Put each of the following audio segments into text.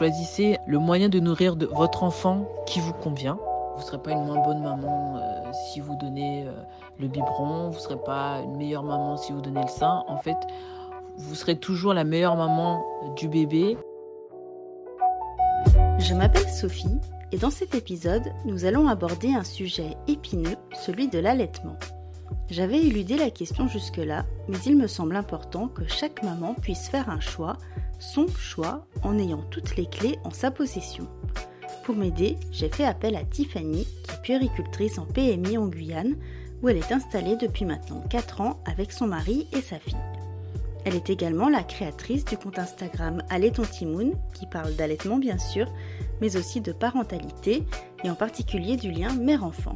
Choisissez le moyen de nourrir votre enfant qui vous convient. Vous ne serez pas une moins bonne maman euh, si vous donnez euh, le biberon, vous ne serez pas une meilleure maman si vous donnez le sein. En fait, vous serez toujours la meilleure maman du bébé. Je m'appelle Sophie et dans cet épisode, nous allons aborder un sujet épineux, celui de l'allaitement. J'avais éludé la question jusque-là, mais il me semble important que chaque maman puisse faire un choix, son choix, en ayant toutes les clés en sa possession. Pour m'aider, j'ai fait appel à Tiffany, qui est puéricultrice en PMI en Guyane, où elle est installée depuis maintenant 4 ans avec son mari et sa fille. Elle est également la créatrice du compte Instagram Allaiton Timoun, qui parle d'allaitement bien sûr, mais aussi de parentalité, et en particulier du lien mère-enfant.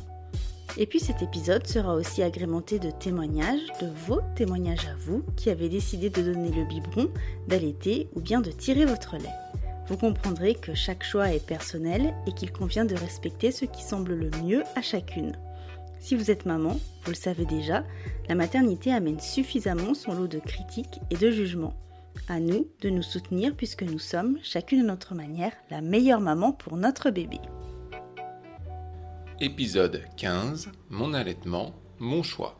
Et puis cet épisode sera aussi agrémenté de témoignages, de vos témoignages à vous qui avez décidé de donner le biberon, d'allaiter ou bien de tirer votre lait. Vous comprendrez que chaque choix est personnel et qu'il convient de respecter ce qui semble le mieux à chacune. Si vous êtes maman, vous le savez déjà, la maternité amène suffisamment son lot de critiques et de jugements. À nous de nous soutenir puisque nous sommes, chacune de notre manière, la meilleure maman pour notre bébé. Épisode 15 Mon allaitement, mon choix.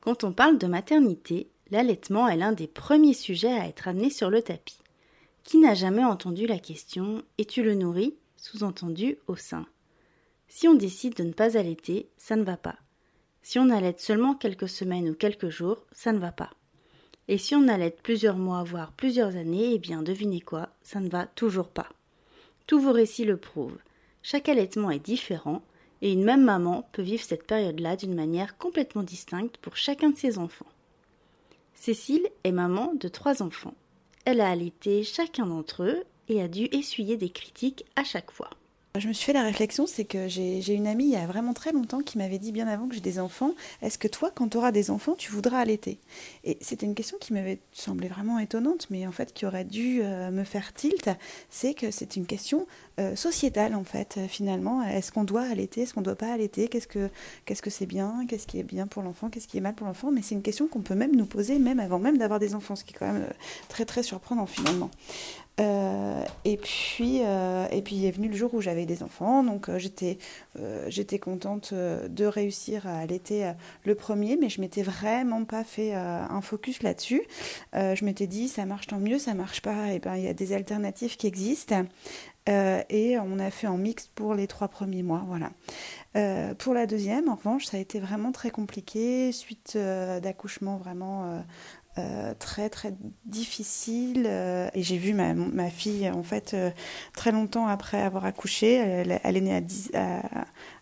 Quand on parle de maternité, l'allaitement est l'un des premiers sujets à être amené sur le tapis. Qui n'a jamais entendu la question Et tu le nourris sous-entendu au sein. Si on décide de ne pas allaiter, ça ne va pas. Si on allaite seulement quelques semaines ou quelques jours, ça ne va pas. Et si on allaite plusieurs mois, voire plusieurs années, eh bien devinez quoi, ça ne va toujours pas. Tous vos récits le prouvent. Chaque allaitement est différent et une même maman peut vivre cette période-là d'une manière complètement distincte pour chacun de ses enfants. Cécile est maman de trois enfants. Elle a allaité chacun d'entre eux et a dû essuyer des critiques à chaque fois. Je me suis fait la réflexion, c'est que j'ai une amie il y a vraiment très longtemps qui m'avait dit bien avant que j'ai des enfants, est-ce que toi, quand tu auras des enfants, tu voudras allaiter? Et c'était une question qui m'avait semblé vraiment étonnante, mais en fait qui aurait dû euh, me faire tilt, c'est que c'est une question euh, sociétale en fait, finalement. Est-ce qu'on doit allaiter, est-ce qu'on ne doit pas allaiter? Qu'est-ce que qu'est-ce que c'est bien? Qu'est-ce qui est bien pour l'enfant? Qu'est-ce qui est mal pour l'enfant? Mais c'est une question qu'on peut même nous poser, même avant même d'avoir des enfants, ce qui est quand même euh, très très surprenant finalement. Euh, et puis, euh, et puis est venu le jour où j'avais des enfants, donc euh, j'étais, j'étais contente de réussir à allaiter le premier, mais je m'étais vraiment pas fait un focus là-dessus. je m'étais dit ça marche tant mieux, ça marche pas, et ben il y a des alternatives qui existent. et on a fait en mixte pour les trois premiers mois, voilà. pour la deuxième, en revanche, ça a été vraiment très compliqué, suite d'accouchement vraiment euh, très très difficile euh, et j'ai vu ma, fille en fait euh, très longtemps après avoir accouché. Elle, est née à, 10, à,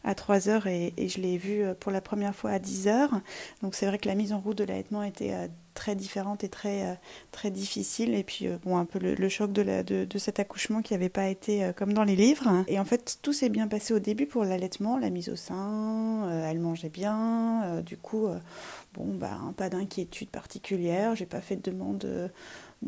à 3 heures et, et je l'ai vue pour la première fois à 10 heures. Donc c'est vrai que la mise en route de l'allaitement était très différente et très très difficile. Et puis bon un peu le, choc de, de, cet accouchement qui n'avait pas été comme dans les livres. Et en fait tout s'est bien passé au début pour l'allaitement la mise au sein elle mangeait bien du coup Bon, bah, pas d'inquiétude particulière, j'ai pas fait de demande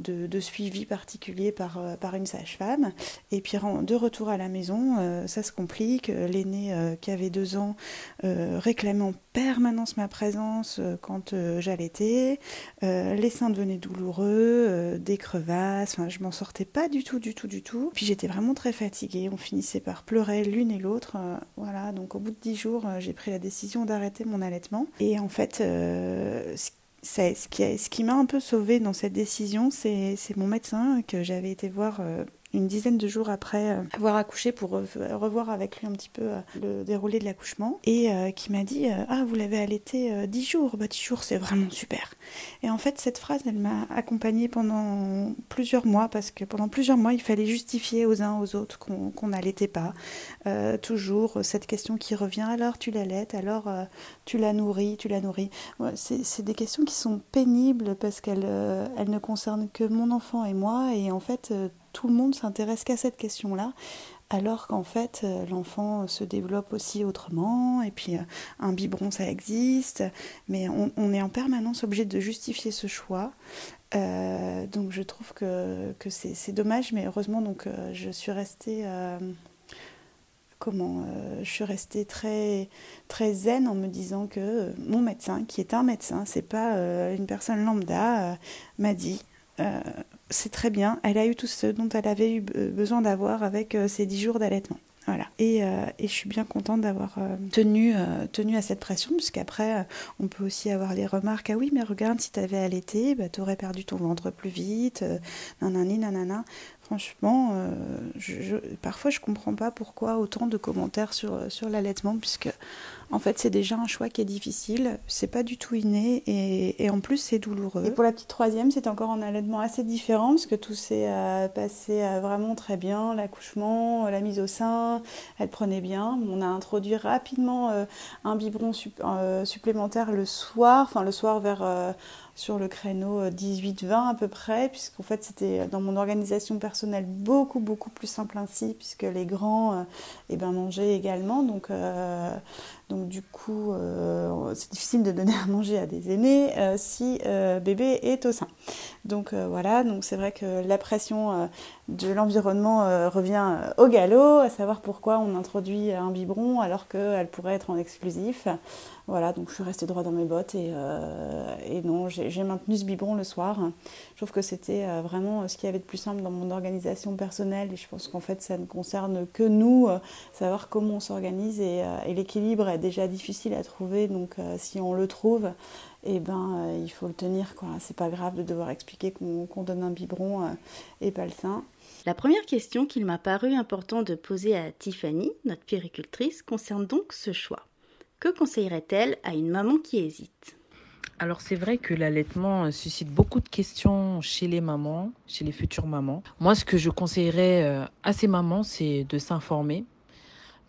euh, de, suivi particulier par, euh, par une sage-femme. Et puis de retour à la maison, euh, ça se complique. L'aîné qui avait deux ans réclamait en permanence ma présence quand j'allaitais. les seins devenaient douloureux, des crevasses, enfin, je m'en sortais pas du tout, du tout, du tout. Puis j'étais vraiment très fatiguée. On finissait par pleurer l'une et l'autre. voilà, donc au bout de dix jours, j'ai pris la décision d'arrêter mon allaitement. Et en fait, ce ce qui m'a un peu sauvée dans cette décision, c'est mon médecin que j'avais été voir euh, une dizaine de jours après euh, avoir accouché pour revoir avec lui un petit peu euh, le déroulé de l'accouchement. Et euh, qui m'a dit ah vous l'avez allaité 10 jours. Bah 10 jours c'est vraiment super. Et en fait cette phrase elle m'a accompagnée pendant plusieurs mois parce que pendant plusieurs mois il fallait justifier aux uns aux autres qu'on n'allaitait pas. Toujours cette question qui revient. Alors tu l'allaites alors tu la nourris tu la nourris. C'est des questions qui sont pénibles parce qu'elles elles ne concernent que mon enfant et moi. Et en fait tout le monde s'intéresse qu'à cette question-là, alors qu'en fait euh, l'enfant se développe aussi autrement, et puis euh, un biberon ça existe, mais on, est en permanence obligé de justifier ce choix. Euh, donc je trouve que, que c'est dommage, mais heureusement donc je suis restée comment je suis restée très très zen en me disant que mon médecin, qui est un médecin, c'est pas une personne lambda, m'a dit c'est très bien, elle a eu tout ce dont elle avait eu besoin d'avoir avec ses dix jours d'allaitement. Voilà. Et, euh, et, je suis bien contente d'avoir euh, tenu, euh, tenu à cette pression, puisqu'après, on peut aussi avoir les remarques Ah oui, mais regarde, si tu avais allaité, bah, tu aurais perdu ton ventre plus vite, nanani, nanana. Franchement, je, parfois, je comprends pas pourquoi autant de commentaires sur, sur l'allaitement, puisque en fait, c'est déjà un choix qui est difficile, c'est pas du tout inné et, en plus c'est douloureux. Et pour la petite troisième, c'est encore un allaitement assez différent parce que tout s'est euh, passé euh, vraiment très bien, l'accouchement, la mise au sein, elle prenait bien. On a introduit rapidement euh, un biberon supplémentaire le soir, enfin le soir vers sur le créneau 18-20 à peu près, puisqu'en fait c'était dans mon organisation personnelle beaucoup beaucoup plus simple ainsi, puisque les grands eh ben, mangeaient également. Donc donc du coup, euh, c'est difficile de donner à manger à des aînés euh, si euh, bébé est au sein. Donc voilà, donc c'est vrai que la pression de l'environnement revient au galop, à savoir pourquoi on introduit un biberon alors qu'elle pourrait être en exclusif. Voilà, donc je suis restée droit dans mes bottes et, non, j'ai maintenu ce biberon le soir. Je trouve que c'était vraiment ce qu'il y avait de plus simple dans mon organisation personnelle et je pense qu'en fait ça ne concerne que nous, savoir comment on s'organise et, l'équilibre déjà difficile à trouver, donc euh, si on le trouve, et eh ben, euh, il faut le tenir. quoi. C'est pas grave de devoir expliquer qu'on donne un biberon euh, et pas le sein. La première question qu'il m'a paru important de poser à Tiffany, notre péricultrice, concerne donc ce choix. Que conseillerait-elle à une maman qui hésite? Alors c'est vrai que l'allaitement suscite beaucoup de questions chez les mamans, chez les futures mamans. Moi ce que je conseillerais à ces mamans c'est de s'informer,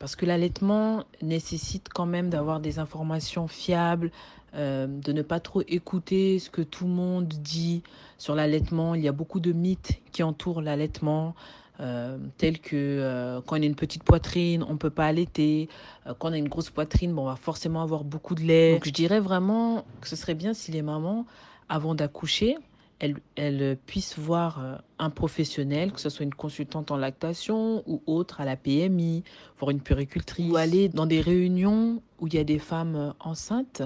parce que l'allaitement nécessite quand même d'avoir des informations fiables, euh, de ne pas trop écouter ce que tout le monde dit sur l'allaitement. Il y a beaucoup de mythes qui entourent l'allaitement. Euh, tels que euh, quand on a une petite poitrine, on peut pas allaiter. quand on a une grosse poitrine, bon, on va forcément avoir beaucoup de lait. Donc je dirais vraiment que ce serait bien si les mamans, avant d'accoucher, elle, puisse voir euh, un professionnel, que ce soit une consultante en lactation ou autre à la PMI, voir une péricultrice, ou aller dans des réunions où il y a des femmes euh, enceintes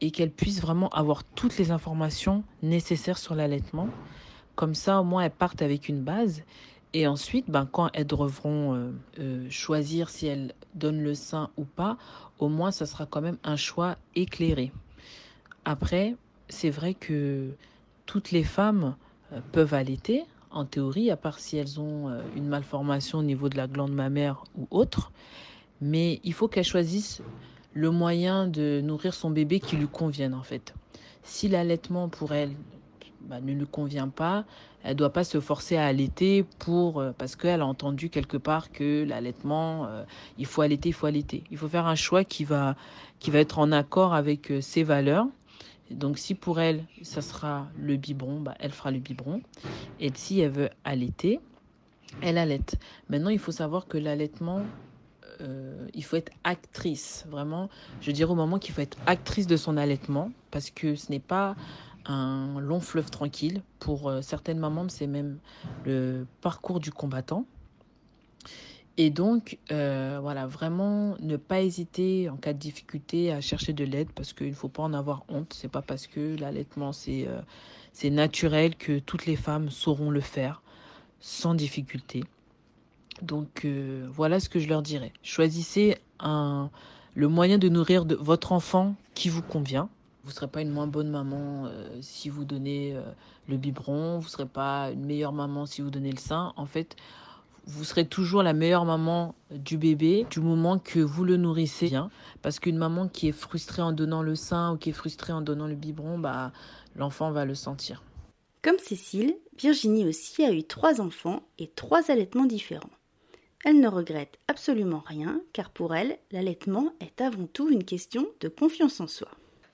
et qu'elle puisse vraiment avoir toutes les informations nécessaires sur l'allaitement. Comme ça, au moins, elles partent avec une base. Et ensuite, ben, quand elles devront euh, choisir si elles donnent le sein ou pas, au moins, ça sera quand même un choix éclairé. Après, c'est vrai que toutes les femmes euh, peuvent allaiter, en théorie, à part si elles ont euh, une malformation au niveau de la glande mammaire ou autre. Mais il faut qu'elles choisissent le moyen de nourrir son bébé qui lui convienne, en fait. Si l'allaitement pour elle bah, ne lui convient pas, elle ne doit pas se forcer à allaiter pour euh, parce qu'elle a entendu quelque part que l'allaitement, il faut allaiter, il faut allaiter. Il faut faire un choix qui va, qui va être en accord avec ses valeurs donc si pour elle, ça sera le biberon, bah, elle fera le biberon. Et si elle veut allaiter, elle allaite. Maintenant, il faut savoir que l'allaitement, euh, il faut être actrice. Vraiment, je dirais au moment qu'il faut être actrice de son allaitement, parce que ce n'est pas un long fleuve tranquille. Pour euh, certaines mamans, c'est même le parcours du combattant. Et donc, euh, voilà, vraiment ne pas hésiter en cas de difficulté à chercher de l'aide parce qu'il ne faut pas en avoir honte. C'est pas parce que l'allaitement c'est euh, naturel que toutes les femmes sauront le faire sans difficulté. Donc euh, voilà ce que je leur dirais. Choisissez le moyen de nourrir votre enfant qui vous convient. Vous ne serez pas une moins bonne maman si vous donnez le biberon. Vous ne serez pas une meilleure maman si vous donnez le sein. En fait, vous serez toujours la meilleure maman du bébé du moment que vous le nourrissez bien. Parce qu'une maman qui est frustrée en donnant le sein ou qui est frustrée en donnant le biberon, bah, l'enfant va le sentir. Comme Cécile, Virginie aussi a eu trois enfants et trois allaitements différents. Elle ne regrette absolument rien, car pour elle, l'allaitement est avant tout une question de confiance en soi.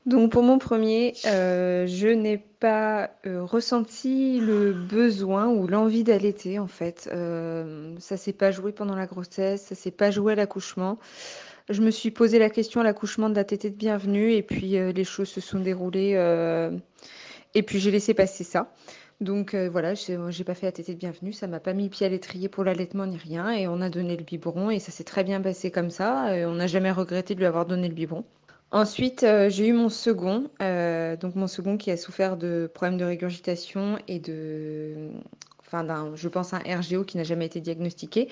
Donc pour mon premier, euh, je n'ai pas euh, ressenti le besoin ou l'envie d'allaiter en fait. Euh, ça s'est pas joué pendant la grossesse, ça s'est pas joué à l'accouchement. Je me suis posé la question à l'accouchement de la tétée de bienvenue et puis les choses se sont déroulées et puis j'ai laissé passer ça. Donc voilà, j'ai pas fait la tétée de bienvenue, ça m'a pas mis pied à l'étrier pour l'allaitement ni rien et on a donné le biberon et ça s'est très bien passé comme ça. Et on n'a jamais regretté de lui avoir donné le biberon. Ensuite, j'ai eu mon second, donc mon second qui a souffert de problèmes de régurgitation et de enfin je pense, un RGO qui n'a jamais été diagnostiqué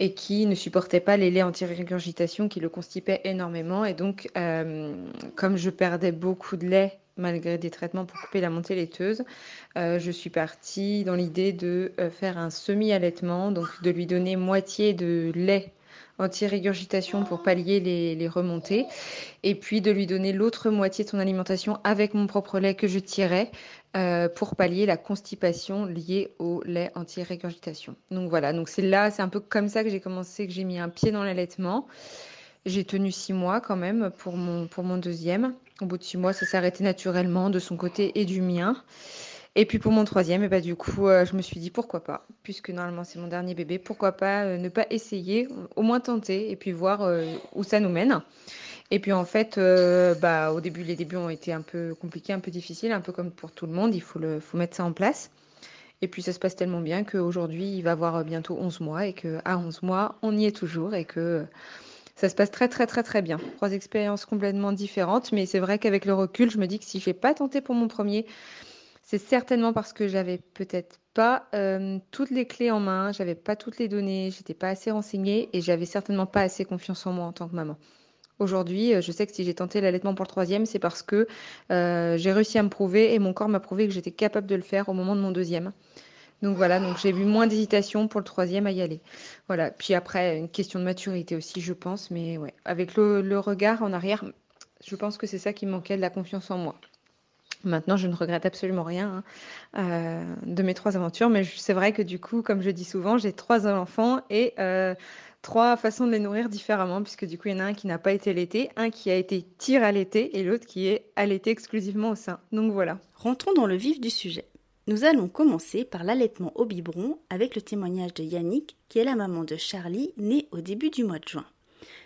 et qui ne supportait pas les laits anti-régurgitation qui le constipaient énormément. Et donc, euh, comme je perdais beaucoup de lait malgré des traitements pour couper la montée laiteuse, euh, je suis partie dans l'idée de euh, faire un semi-allaitement, donc de lui donner moitié de lait anti-régurgitation pour pallier les, remontées, et puis de lui donner l'autre moitié de son alimentation avec mon propre lait que je tirais euh, pour pallier la constipation liée au lait anti-régurgitation. Donc voilà, donc c'est là, c'est un peu comme ça que j'ai commencé, que j'ai mis un pied dans l'allaitement. J'ai tenu six mois quand même pour mon, pour mon deuxième. Au bout de six mois, ça s'est arrêté naturellement de son côté et du mien. Et puis pour mon troisième, et bah, du coup, euh, je me suis dit pourquoi pas, puisque normalement c'est mon dernier bébé, pourquoi pas euh, ne pas essayer, au moins tenter, et puis voir euh, où ça nous mène. Et puis en fait, bah, au début, les débuts ont été un peu compliqués, un peu difficiles, un peu comme pour tout le monde, il faut, le, faut mettre ça en place. Et puis ça se passe tellement bien qu'aujourd'hui, il va avoir bientôt 11 mois, et qu'à 11 mois, on y est toujours, et que ça se passe très très très très bien. Trois expériences complètement différentes, mais c'est vrai qu'avec le recul, je me dis que si je n'ai pas tenté pour mon premier, c'est certainement parce que j'avais peut-être pas euh, toutes les clés en main, j'avais pas toutes les données, j'étais pas assez renseignée et j'avais certainement pas assez confiance en moi en tant que maman. Aujourd'hui, euh, je sais que si j'ai tenté l'allaitement pour le troisième, c'est parce que euh, j'ai réussi à me prouver et mon corps m'a prouvé que j'étais capable de le faire au moment de mon deuxième. Donc voilà, donc j'ai eu moins d'hésitation pour le troisième à y aller. Voilà. Puis après, une question de maturité aussi, je pense, mais ouais, avec le, le regard en arrière, je pense que c'est ça qui manquait de la confiance en moi. Maintenant, je ne regrette absolument rien hein, euh, de mes trois aventures, mais c'est vrai que du coup, comme je dis souvent, j'ai trois enfants et euh, trois façons de les nourrir différemment, puisque du coup, il y en a un qui n'a pas été allaité, un qui a été tir allaité et l'autre qui est allaité exclusivement au sein. Donc voilà. Rentrons dans le vif du sujet. Nous allons commencer par l'allaitement au biberon avec le témoignage de Yannick, qui est la maman de Charlie, née au début du mois de juin.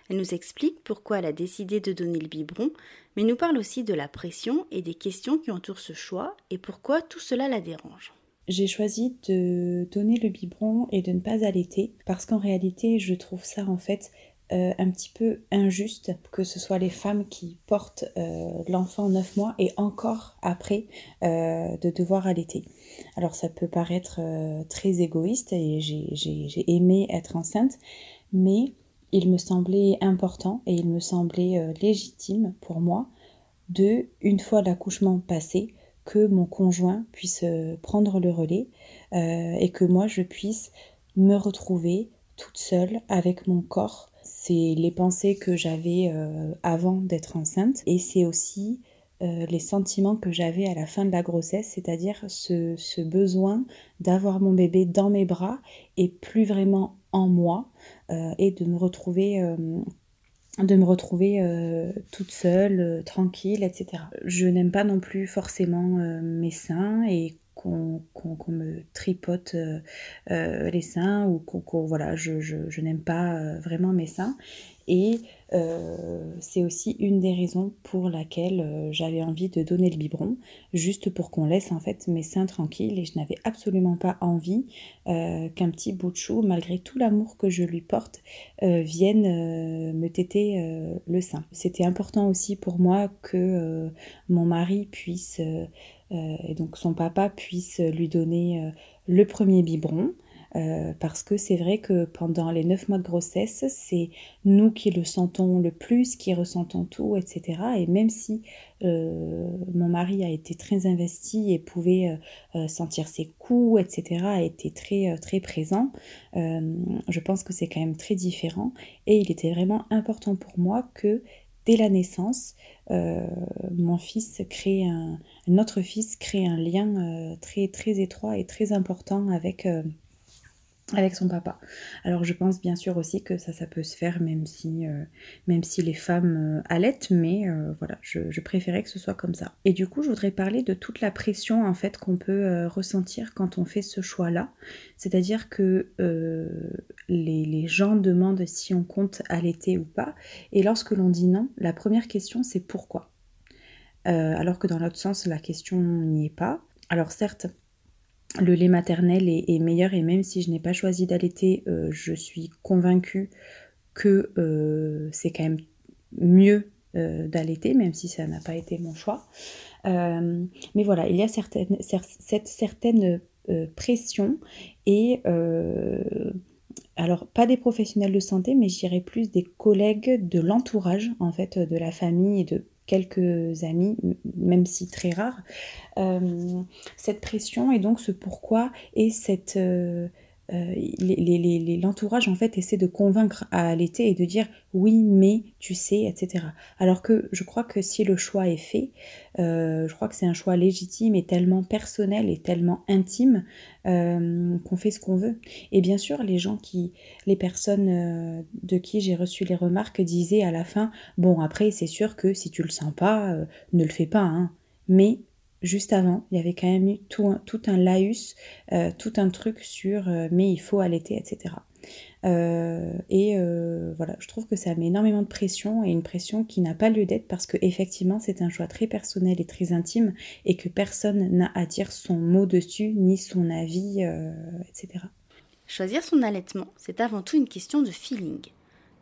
Elle nous explique pourquoi elle a décidé de donner le biberon, mais nous parle aussi de la pression et des questions qui entourent ce choix et pourquoi tout cela la dérange. J'ai choisi de donner le biberon et de ne pas allaiter parce qu'en réalité je trouve ça en fait euh, un petit peu injuste que ce soit les femmes qui portent euh, l'enfant 9 mois et encore après euh, de devoir allaiter. Alors ça peut paraître très égoïste et j'ai aimé être enceinte, mais il me semblait important et il me semblait euh, légitime pour moi de, une fois l'accouchement passé, que mon conjoint puisse euh, prendre le relais euh, et que moi je puisse me retrouver toute seule avec mon corps. C'est les pensées que j'avais avant d'être enceinte et c'est aussi les sentiments que j'avais à la fin de la grossesse, c'est-à-dire ce besoin d'avoir mon bébé dans mes bras et plus vraiment en moi, et de me retrouver euh, de me retrouver euh, toute seule, tranquille, etc. Je n'aime pas non plus forcément mes seins et qu'on me tripote les seins ou qu'on voilà, je, je n'aime pas vraiment mes seins. Et euh, c'est aussi une des raisons pour laquelle euh, j'avais envie de donner le biberon, juste pour qu'on laisse en fait mes seins tranquilles et je n'avais absolument pas envie euh, qu'un petit bout de chou, malgré tout l'amour que je lui porte, vienne me téter le sein. C'était important aussi pour moi que mon mari puisse, et donc son papa puisse lui donner le premier biberon. Euh, parce que c'est vrai que pendant les neuf mois de grossesse, c'est nous qui le sentons le plus, qui ressentons tout, etc. Et même si euh, mon mari a été très investi et pouvait euh, sentir ses coups, etc., a été très, très présent, je pense que c'est quand même très différent. Et il était vraiment important pour moi que dès la naissance, mon fils crée un, notre fils crée un lien très très étroit et très important avec avec son papa. Alors je pense bien sûr aussi que ça, ça peut se faire même si, euh, même si les femmes euh, allaitent, mais euh, voilà, je, préférais que ce soit comme ça. Et du coup, je voudrais parler de toute la pression en fait qu'on peut ressentir quand on fait ce choix-là. C'est-à-dire que les, les, gens demandent si on compte allaiter ou pas, et lorsque l'on dit non, la première question c'est pourquoi? alors que dans l'autre sens, la question n'y est pas. Alors certes, le lait maternel est, meilleur et même si je n'ai pas choisi d'allaiter, euh, je suis convaincue que euh, c'est quand même mieux euh, d'allaiter, même si ça n'a pas été mon choix. mais voilà, il y a certaines, cette certaine pression et alors pas des professionnels de santé, mais je dirais plus des collègues de l'entourage en fait de la famille et de quelques amis, même si très rares, euh, cette pression et donc ce pourquoi et cette euh, l'entourage en fait essaie de convaincre à allaiter et de dire oui mais tu sais etc alors que je crois que si le choix est fait je crois que c'est un choix légitime et tellement personnel et tellement intime qu'on fait ce qu'on veut et bien sûr les gens qui les personnes de qui j'ai reçu les remarques disaient à la fin bon après c'est sûr que si tu le sens pas ne le fais pas hein. mais juste avant, il y avait quand même eu tout un, tout laïus, euh, tout un truc sur euh, mais il faut allaiter, etc. Euh, et voilà, je trouve que ça met énormément de pression et une pression qui n'a pas lieu d'être parce que effectivement c'est un choix très personnel et très intime et que personne n'a à dire son mot dessus ni son avis, etc. Choisir son allaitement, c'est avant tout une question de feeling.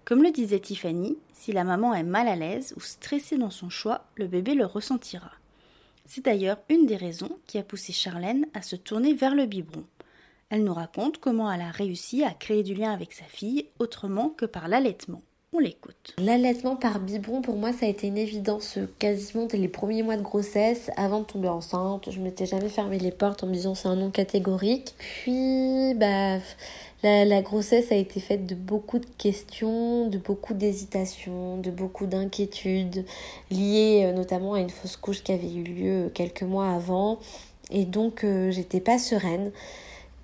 Comme le disait Tiffany, si la maman est mal à l'aise ou stressée dans son choix, le bébé le ressentira. C'est d'ailleurs une des raisons qui a poussé Charlène à se tourner vers le biberon. Elle nous raconte comment elle a réussi à créer du lien avec sa fille autrement que par l'allaitement. On l'écoute. L'allaitement par biberon, pour moi, ça a été une évidence quasiment dès les premiers mois de grossesse. Avant de tomber enceinte, je m'étais jamais fermé les portes en me disant c'est un nom catégorique. Puis, bah, la, grossesse a été faite de beaucoup de questions, de beaucoup d'hésitations, de beaucoup d'inquiétudes liées euh, notamment à une fausse couche qui avait eu lieu quelques mois avant. Et donc euh, j'étais pas sereine.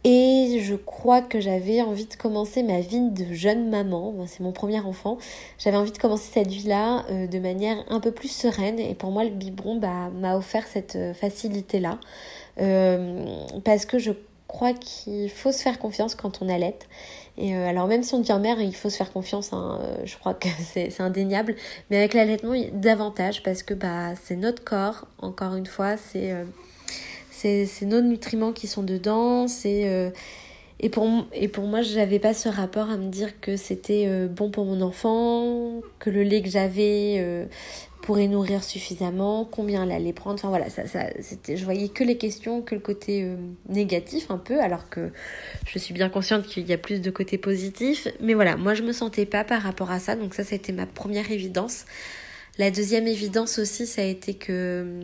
Et je crois que j'avais envie de commencer ma vie de jeune maman, c'est mon premier enfant, j'avais envie de commencer cette vie-là euh, de manière un peu plus sereine et pour moi le biberon bah, m'a offert cette facilité-là parce que je crois qu'il faut se faire confiance quand on allait. Et euh, alors même si on devient mère, il faut se faire confiance, hein, euh, je crois que c'est indéniable. Mais avec l'allaitement, davantage parce que bah, c'est notre corps, encore une fois, c'est euh, nos nutriments qui sont dedans. c'est et, pour, moi, je n'avais pas ce rapport à me dire que c'était bon pour mon enfant, que le lait que j'avais pourrait nourrir suffisamment, combien elle allait prendre. Enfin voilà, ça, c'était, je voyais que les questions, que le côté euh, négatif un peu, alors que je suis bien consciente qu'il y a plus de côté positif. Mais voilà, moi je me sentais pas par rapport à ça, donc ça, c'était ma première évidence. La deuxième évidence aussi, ça a été que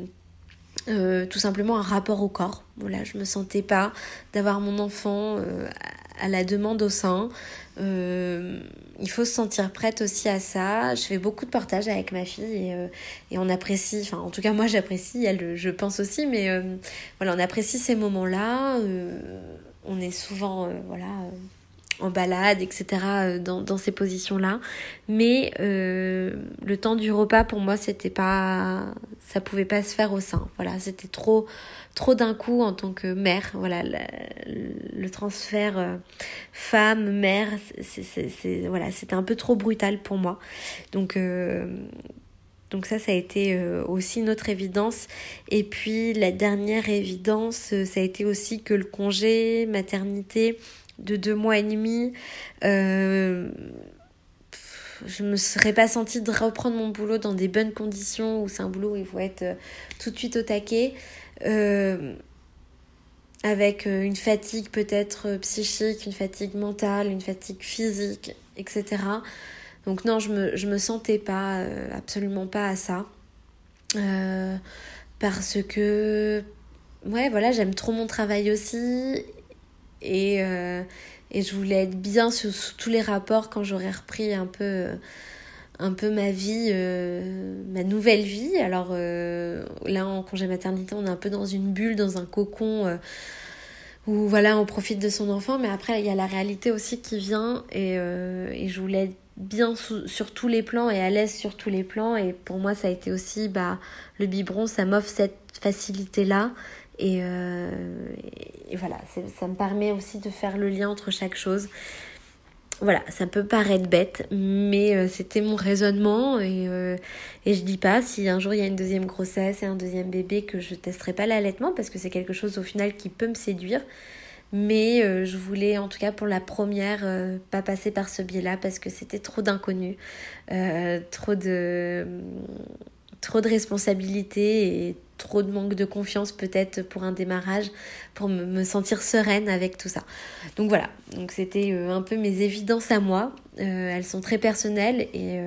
euh, tout simplement un rapport au corps. Voilà, je me sentais pas d'avoir mon enfant euh, à la demande au sein. Euh, il faut se sentir prête aussi à ça. Je fais beaucoup de partages avec ma fille et, et on apprécie, enfin en tout cas moi j'apprécie, elle je pense aussi, mais voilà, on apprécie ces moments-là. on est souvent voilà en balade, etc. dans, dans ces positions-là. Mais le temps du repas pour moi c'était pas ça pouvait pas se faire au sein. Voilà, c'était trop trop d'un coup en tant que mère. Voilà, le, transfert euh, femme mère, voilà, c'était un peu trop brutal pour moi. Donc euh, donc ça, ça a été euh, aussi notre évidence. Et puis la dernière évidence, ça a été aussi que le congé maternité de deux mois et demi, je me serais pas sentie de reprendre mon boulot dans des bonnes conditions où c'est un boulot où il faut être euh, tout de suite au taquet. Euh, avec euh, une fatigue peut-être psychique, une fatigue mentale, une fatigue physique, etc. Donc non, je me, je me sentais pas, absolument pas à ça. parce que, ouais, voilà, j'aime trop mon travail aussi. Et, et je voulais être bien sur, tous les rapports quand j'aurais repris un peu un peu ma vie euh, ma nouvelle vie. Alors euh, là en congé maternité on est un peu dans une bulle dans un cocon euh, où voilà on profite de son enfant. Mais après il y a la réalité aussi qui vient. Et, je voulais être bien sur tous les plans et à l'aise sur tous les plans. Et pour moi ça a été aussi bah le biberon ça m'offre cette facilité euh, et, voilà, ça me permet aussi de faire le lien entre chaque chose. voilà, ça peut paraître bête, mais c'était mon raisonnement et, et je dis pas si un jour il y a une deuxième grossesse et un deuxième bébé que je testerai pas l'allaitement parce que c'est quelque chose au final qui peut me séduire. Mais euh, je voulais, en tout cas pour la première, euh, pas passer par ce biais-là parce que c'était trop d'inconnus, euh, trop de trop de responsabilités trop de manque de confiance peut-être pour un démarrage, pour me, sentir sereine avec tout ça. Donc voilà, donc c'était un peu mes évidences à moi. elles sont très personnelles et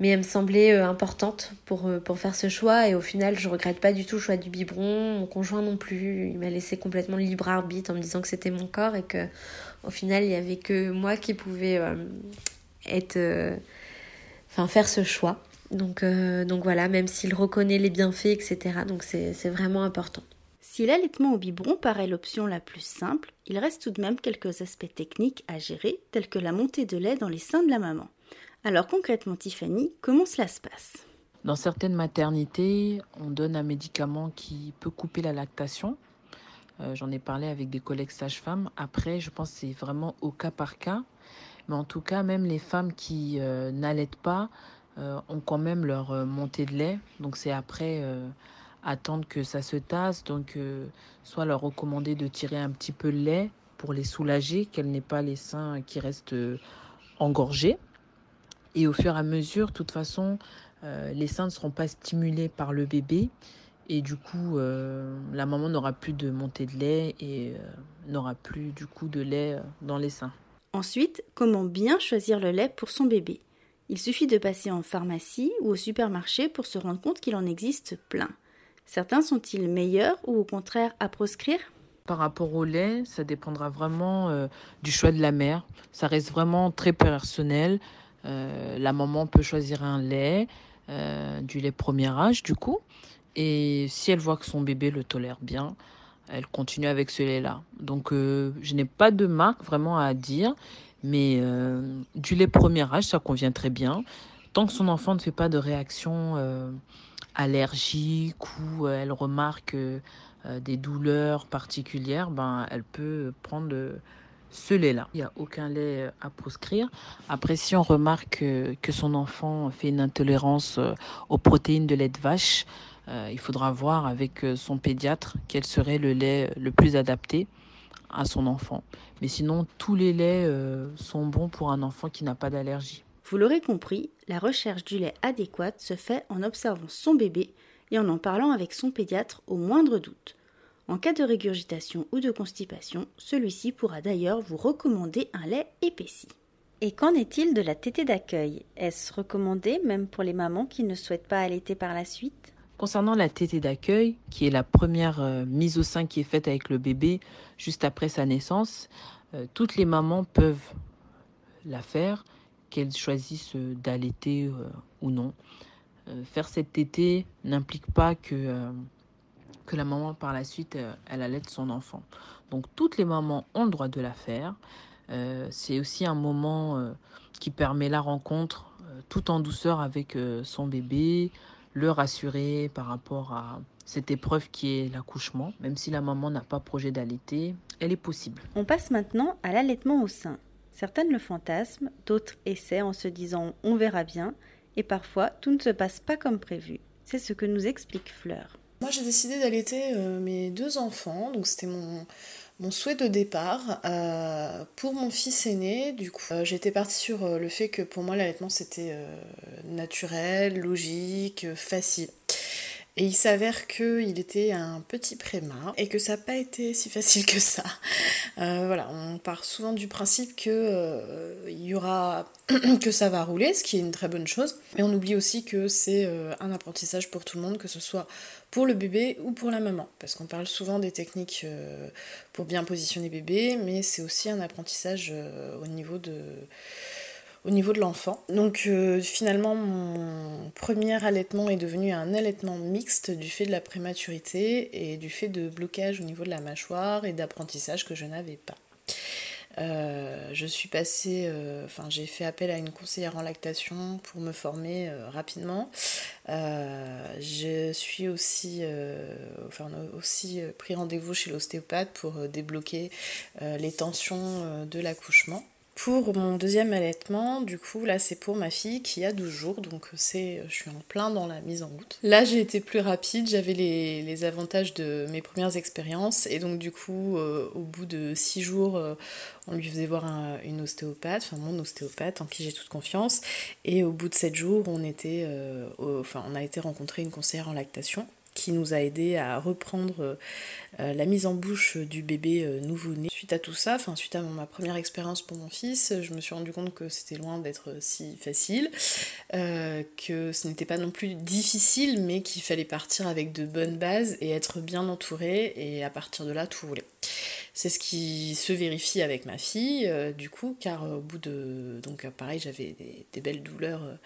mais elle me semblait euh, importante pour, euh, faire ce choix et au final je regrette pas du tout le choix du biberon, mon conjoint non plus, il m'a laissé complètement libre arbitre en me disant que c'était mon corps et que au final il y avait que moi qui pouvais euh, être enfin faire ce choix. Donc, donc voilà, même s'il reconnaît les bienfaits, etc. Donc c'est vraiment important. Si l'allaitement au biberon paraît l'option la plus simple, il reste tout de même quelques aspects techniques à gérer, tels que la montée de lait dans les seins de la maman. Alors concrètement, Tiffany, comment cela se passe? Dans certaines maternités, on donne un médicament qui peut couper la lactation. Euh, j'en ai parlé avec des collègues sages-femmes. Après, je pense que c'est vraiment au cas par cas. Mais en tout cas, même les femmes qui euh, n'allaitent pas euh, ont quand même leur montée de lait. Donc c'est après attendre que ça se tasse. Donc soit leur recommander de tirer un petit peu le lait pour les soulager, qu'elles n'aient pas les seins qui restent engorgés. Et au fur et à mesure, de toute façon, euh, les seins ne seront pas stimulés par le bébé. Et du coup, euh, la maman n'aura plus de montée de lait et euh, n'aura plus du coup de lait dans les seins. Ensuite, comment bien choisir le lait pour son bébé? Il suffit de passer en pharmacie ou au supermarché pour se rendre compte qu'il en existe plein. Certains sont-ils meilleurs ou au contraire à proscrire? Par rapport au lait, ça dépendra vraiment du choix de la mère. Ça reste vraiment très personnel. Euh, la maman peut choisir un lait, euh, du lait premier âge du coup. Et si elle voit que son bébé le tolère bien, elle continue avec ce lait-là. Donc euh, je n'ai pas de marque vraiment à dire, mais du lait premier âge, ça convient très bien. Tant que son enfant ne fait pas de réaction allergique ou elle remarque des douleurs particulières, ben, elle peut prendre ce lait-là. Il n'y a aucun lait euh, à proscrire. Après, si on remarque que, son enfant fait une intolérance euh, aux protéines de lait de vache, euh, il faudra voir avec son pédiatre quel serait le lait le plus adapté à son enfant. Mais sinon, tous les laits sont bons pour un enfant qui n'a pas d'allergie. Vous l'aurez compris, la recherche du lait adéquat se fait en observant son bébé et en en parlant avec son pédiatre au moindre doute. En cas de régurgitation ou de constipation, celui-ci pourra d'ailleurs vous recommander un lait épaissi. Et qu'en est-il de la tétée d'accueil? Est-ce recommandé même pour les mamans qui ne souhaitent pas allaiter par la suite? Concernant la tétée d'accueil, qui est la première euh, mise au sein qui est faite avec le bébé juste après sa naissance, euh, toutes les mamans peuvent la faire, qu'elles choisissent euh, d'allaiter ou non. faire cette tétée n'implique pas que que la maman par la suite elle allait son enfant. Donc toutes les mamans ont le droit de la faire. C'est aussi un moment qui permet la rencontre tout en douceur avec son bébé, le rassurer par rapport à cette épreuve qui est l'accouchement. Même si la maman n'a pas projet d'allaiter, elle est possible. On passe maintenant à l'allaitement au sein. Certaines le fantasment, d'autres essaient en se disant on verra bien, et parfois tout ne se passe pas comme prévu. C'est ce que nous explique Fleur. Moi, j'ai décidé d'allaiter euh, mes deux enfants, donc c'était mon, souhait de départ. Euh, pour mon fils aîné, du coup, euh, j'étais partie sur le fait que pour moi, l'allaitement c'était naturel, logique, facile. Et il s'avère qu'il était un petit prémat et que ça n'a pas été si facile que ça. Euh, voilà, on part souvent du principe que euh, il y aura que ça va rouler, ce qui est une très bonne chose. Mais on oublie aussi que c'est euh, un apprentissage pour tout le monde, que ce soit pour le bébé ou pour la maman. Parce qu'on parle souvent des techniques pour bien positionner bébé, mais c'est aussi un apprentissage au niveau de au niveau de l'enfant. Donc euh, finalement mon premier allaitement est devenu un allaitement mixte du fait de la prématurité et du fait de blocage au niveau de la mâchoire et d'apprentissage que je n'avais pas. Euh, je suis passée, euh, enfin j'ai fait appel à une conseillère en lactation pour me former rapidement. je suis aussi, enfin aussi pris rendez-vous chez l'ostéopathe pour débloquer les tensions de l'accouchement Pour mon deuxième allaitement, du coup, là, c'est pour ma fille qui a 12 jours, donc c'est, je suis en plein dans la mise en route. Là, j'ai été plus rapide, j'avais les, avantages de mes premières expériences, et donc, du coup, euh, au bout de 6 jours, euh, on lui faisait voir une ostéopathe, enfin mon ostéopathe, en qui j'ai toute confiance, et au bout de 7 jours, on, était, euh, on a été rencontrer une conseillère en lactation qui nous a aidé à reprendre euh, la mise en bouche du bébé euh, nouveau-né. Suite à tout ça, enfin suite à ma première expérience pour mon fils, je me suis rendu compte que c'était loin d'être si facile, euh, que ce n'était pas non plus difficile, mais qu'il fallait partir avec de bonnes bases et être bien entouré, et à partir de là, tout roulait. C'est ce qui se vérifie avec ma fille, euh, du coup, car au bout de. Donc, euh, pareil, j'avais des, belles douleurs euh,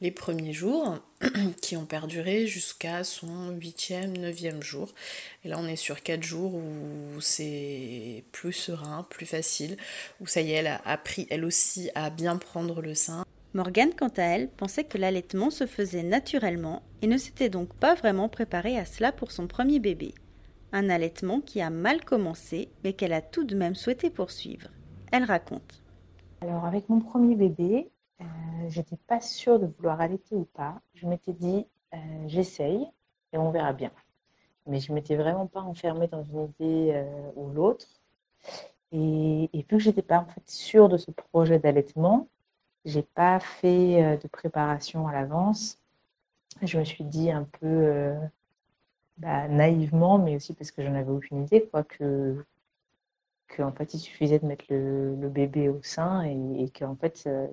les premiers jours, qui ont perduré jusqu'à son huitième, neuvième jour. Et là, on est sur quatre jours où c'est plus serein, plus facile, où ça y est, elle a appris elle aussi à bien prendre le sein. Morgane, quant à elle, pensait que l'allaitement se faisait naturellement et ne s'était donc pas vraiment préparée à cela pour son premier bébé un allaitement qui a mal commencé mais qu'elle a tout de même souhaité poursuivre. Elle raconte. Alors avec mon premier bébé, euh, j'étais pas sûre de vouloir allaiter ou pas. Je m'étais dit euh, j'essaye et on verra bien. Mais je m'étais vraiment pas enfermée dans une idée euh, ou l'autre. Et, et, vu que j'étais pas en fait sûre de ce projet d'allaitement, j'ai pas fait de préparation à l'avance. Je me suis dit un peu bah, naïvement, mais aussi parce que j'en avais aucune idée, quoi, que, que en fait, il suffisait de mettre le, bébé au sein et, et qu'en fait, euh,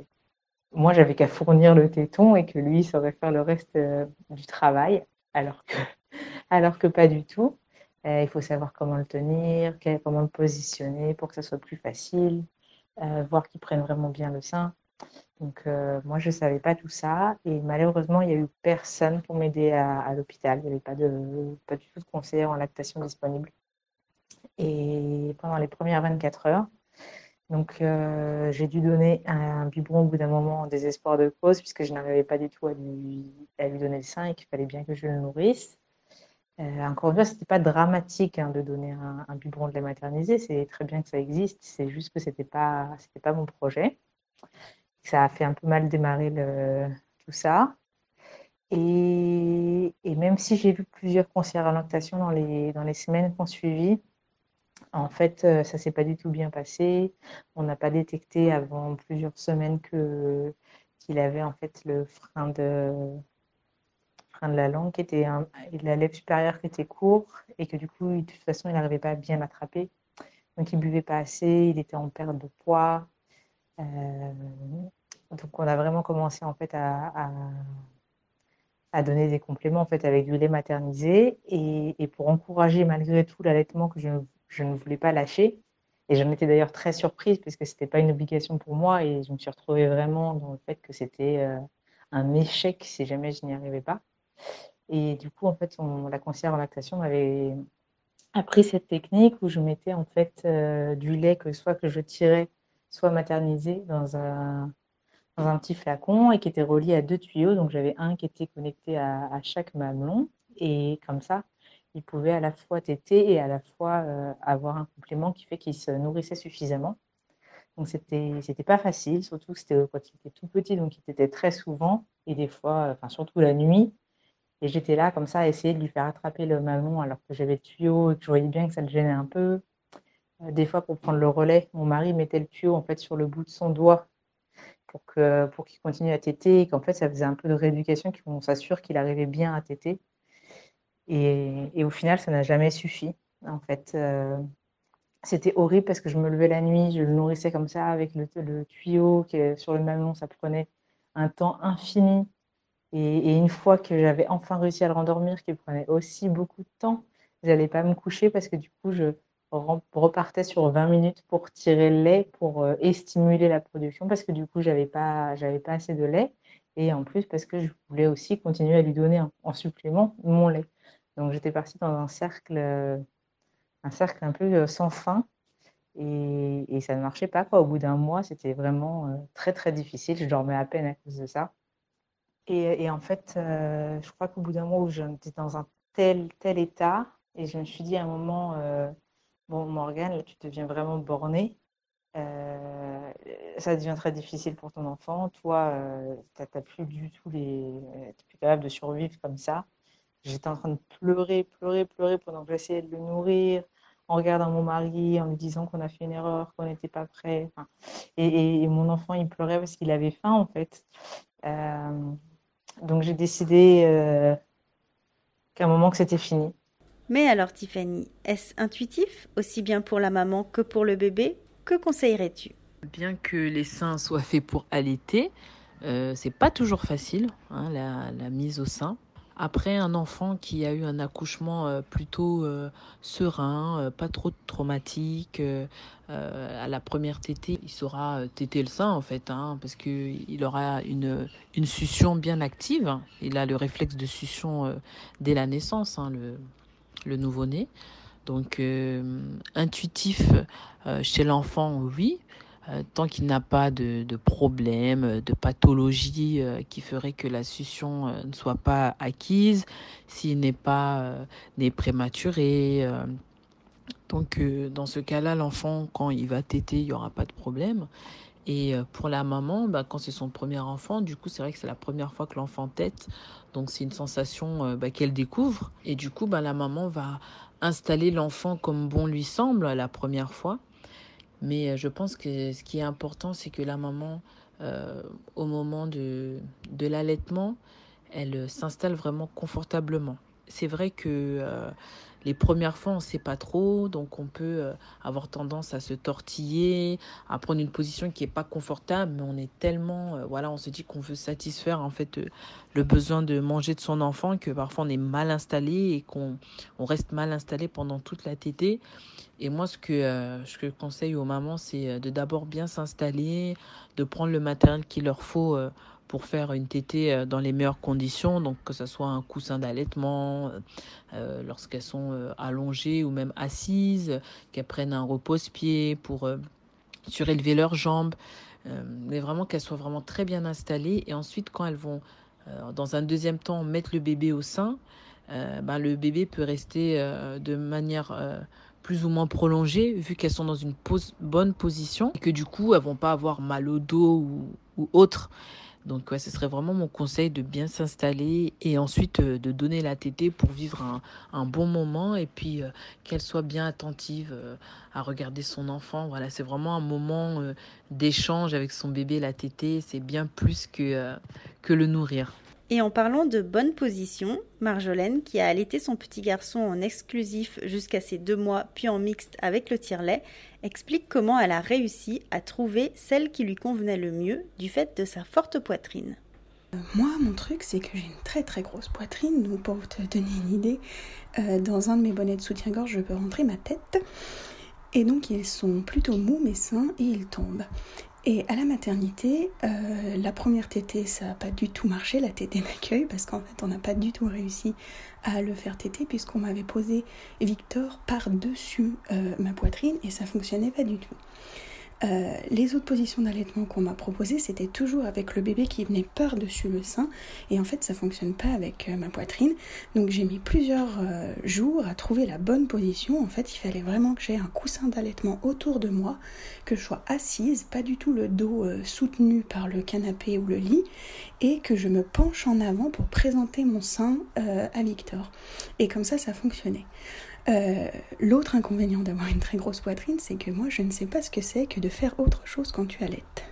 moi, j'avais qu'à fournir le téton et que lui saurait faire le reste euh, du travail, alors que, alors que pas du tout. Euh, il faut savoir comment le tenir, comment le positionner pour que ça soit plus facile, voir qu'il prenne vraiment bien le sein. Donc, euh, moi, je ne savais pas tout ça. Et malheureusement, il n'y a eu personne pour m'aider à, l'hôpital. Il n'y avait pas, de, pas du tout de conseiller en lactation disponible. Et pendant les premières 24 heures, donc, euh, j'ai dû donner un, biberon au bout d'un moment en désespoir de cause, puisque je n'arrivais pas du tout à lui, à lui donner le sein et qu'il fallait bien que je le nourrisse. Euh, encore une fois, ce n'était pas dramatique hein, de donner un, biberon de lait maternisé. C'est très bien que ça existe. C'est juste que ce n'était pas mon projet ça a fait un peu mal démarrer tout ça. Et, même si j'ai vu plusieurs conseillères en lactation dans les, semaines qui ont suivi, en fait, euh, ça s'est pas du tout bien passé. On n'a pas détecté avant plusieurs semaines qu'il avait en fait le frein de frein de la langue était et la lèvre supérieure qui était court et que du coup, de toute façon, il n'arrivait pas à bien l'attraper. Donc, il buvait pas assez, il était en perte de poids. Euh, donc on a vraiment commencé en fait à, à, donner des compléments en fait avec du lait maternisé et, et pour encourager malgré tout l'allaitement que je, je, ne voulais pas lâcher. Et j'en étais d'ailleurs très surprise parce que c'était pas une obligation pour moi et je me suis retrouvée vraiment dans le fait que c'était euh, un échec si jamais je n'y arrivais pas. Et du coup, en fait, la conseillère en lactation m'avait appris cette technique où je mettais en fait euh, du lait que soit que je tirais, soit maternisé dans un, un petit flacon et qui était relié à deux tuyaux. Donc j'avais un qui était connecté à, chaque mamelon et comme ça, il pouvait à la fois téter et à la fois euh, avoir un complément qui fait qu'il se nourrissait suffisamment. Donc c'était pas facile, surtout c'était quand il était tout petit, donc il était très souvent et des fois, enfin surtout la nuit. Et j'étais là comme ça à essayer de lui faire attraper le mamelon alors que j'avais le tuyau et que je voyais bien que ça le gênait un peu. Euh, des fois, pour prendre le relais, mon mari mettait le tuyau en fait sur le bout de son doigt pour que pour qu'il continue à téter et qu'en fait ça faisait un peu de rééducation qu'on s'assure qu'il arrivait bien à téter. Et, et, au final ça n'a jamais suffi en fait euh, c'était horrible parce que je me levais la nuit je le nourrissais comme ça avec le, tuyau qui sur le mamelon ça prenait un temps infini. Et, et une fois que j'avais enfin réussi à le rendormir qui prenait aussi beaucoup de temps j'allais pas me coucher parce que du coup je repartais sur 20 minutes pour tirer le lait pour euh, stimuler la production parce que du coup j'avais pas j'avais pas assez de lait et en plus parce que je voulais aussi continuer à lui donner en, supplément mon lait. Donc j'étais partie dans un cercle un cercle un peu euh, sans fin et, et, ça ne marchait pas quoi. Au bout d'un mois c'était vraiment euh, très très difficile. Je dormais à peine à cause de ça. Et, et en fait je crois qu'au bout d'un mois où j'étais dans un tel tel état et je me suis dit à un moment Bon, Morgane, tu deviens vraiment bornée. euh, ça devient très difficile pour ton enfant. Toi, tu n'as plus du tout les. Tu plus capable de survivre comme ça. J'étais en train de pleurer, pleurer, pleurer pendant que j'essayais de le nourrir, en regardant mon mari, en lui disant qu'on a fait une erreur, qu'on n'était pas prêt. et, mon enfant, il pleurait parce qu'il avait faim, en fait. donc j'ai décidé qu'à un moment que c'était fini. Mais alors Tiffany, est-ce intuitif, aussi bien pour la maman que pour le bébé? Que conseillerais-tu? Bien que les seins soient faits pour allaiter, euh, c'est pas toujours facile, hein, la, mise au sein. Après un enfant qui a eu un accouchement euh, plutôt euh, serein, pas trop traumatique, à la première tétée, il saura téter le sein en fait, hein, parce qu'il aura une, une succion bien active. Il a le réflexe de succion dès la naissance, hein, le nouveau-né. Donc euh, intuitif euh, chez l'enfant, oui, euh, tant qu'il n'a pas de, problème, de pathologie qui ferait que la succion ne soit pas acquise, s'il n'est pas né prématuré. donc dans ce cas-là, l'enfant, quand il va téter, il n'y aura pas de problème. Et pour la maman, bah, quand c'est son premier enfant, du coup, c'est vrai que c'est la première fois que l'enfant tète. Donc, c'est une sensation bah, qu'elle découvre. Et du coup, bah, la maman va installer l'enfant comme bon lui semble la première fois. Mais je pense que ce qui est important, c'est que la maman, au moment de, de l'allaitement, elle s'installe vraiment confortablement. C'est vrai que les premières fois, on ne sait pas trop, donc on peut euh, avoir tendance à se tortiller, à prendre une position qui n'est pas confortable, mais on est tellement, euh, voilà, on se dit qu'on veut satisfaire en fait euh, le besoin de manger de son enfant que parfois on est mal installé et qu'on on reste mal installé pendant toute la tétée. Et moi, ce que je conseille aux mamans, c'est de d'abord bien s'installer, de prendre le matériel qu'il leur faut pour faire une tétée euh, dans les meilleures conditions, donc que ce soit un coussin d'allaitement, euh, euh, lorsqu'elles sont allongées ou même assises, qu'elles prennent un repose-pied pour surélever leurs jambes, mais vraiment qu'elles soient vraiment très bien installées. Et ensuite, quand elles vont, dans un deuxième temps, mettre le bébé au sein, ben, le bébé peut rester de manière plus ou moins prolongée, vu qu'elles sont dans une bonne position, et que du coup, elles vont pas avoir mal au dos ou autre. Donc ouais, ce serait vraiment mon conseil de bien s'installer et ensuite euh, de donner la tétée pour vivre un, bon moment et puis euh, qu'elle soit bien attentive euh, à regarder son enfant. Voilà, c'est vraiment un moment d'échange avec son bébé, la tétée. C'est bien plus que, que le nourrir. Et en parlant de bonne position, Marjolaine, qui a allaité son petit garçon en exclusif jusqu'à ses deux mois, puis en mixte avec le tire-lait, explique comment elle a réussi à trouver celle qui lui convenait le mieux du fait de sa forte poitrine. Euh, moi, mon truc, c'est que j'ai une très très grosse poitrine, donc pour vous donner une idée, euh, dans un de mes bonnets de soutien-gorge, je peux rentrer ma tête. Et donc ils sont plutôt mous mes seins et ils tombent. Et à la maternité, euh, la première tétée, ça n'a pas du tout marché, la tétée d'accueil, parce qu'en fait, on n'a pas du tout réussi à le faire téter, puisqu'on m'avait posé Victor par-dessus euh, ma poitrine et ça fonctionnait pas du tout. Euh, les autres positions d'allaitement qu'on m'a proposées, c'était toujours avec le bébé qui venait par-dessus le sein. Et en fait, ça fonctionne pas avec euh, ma poitrine. Donc j'ai mis plusieurs euh, jours à trouver la bonne position. En fait, il fallait vraiment que j'ai un coussin d'allaitement autour de moi, que je sois assise, pas du tout le dos soutenu par le canapé ou le lit, et que je me penche en avant pour présenter mon sein à Victor. Et comme ça, ça fonctionnait. Euh, l'autre inconvénient d'avoir une très grosse poitrine, c'est que moi, je ne sais pas ce que c'est que de faire autre chose quand tu allaites.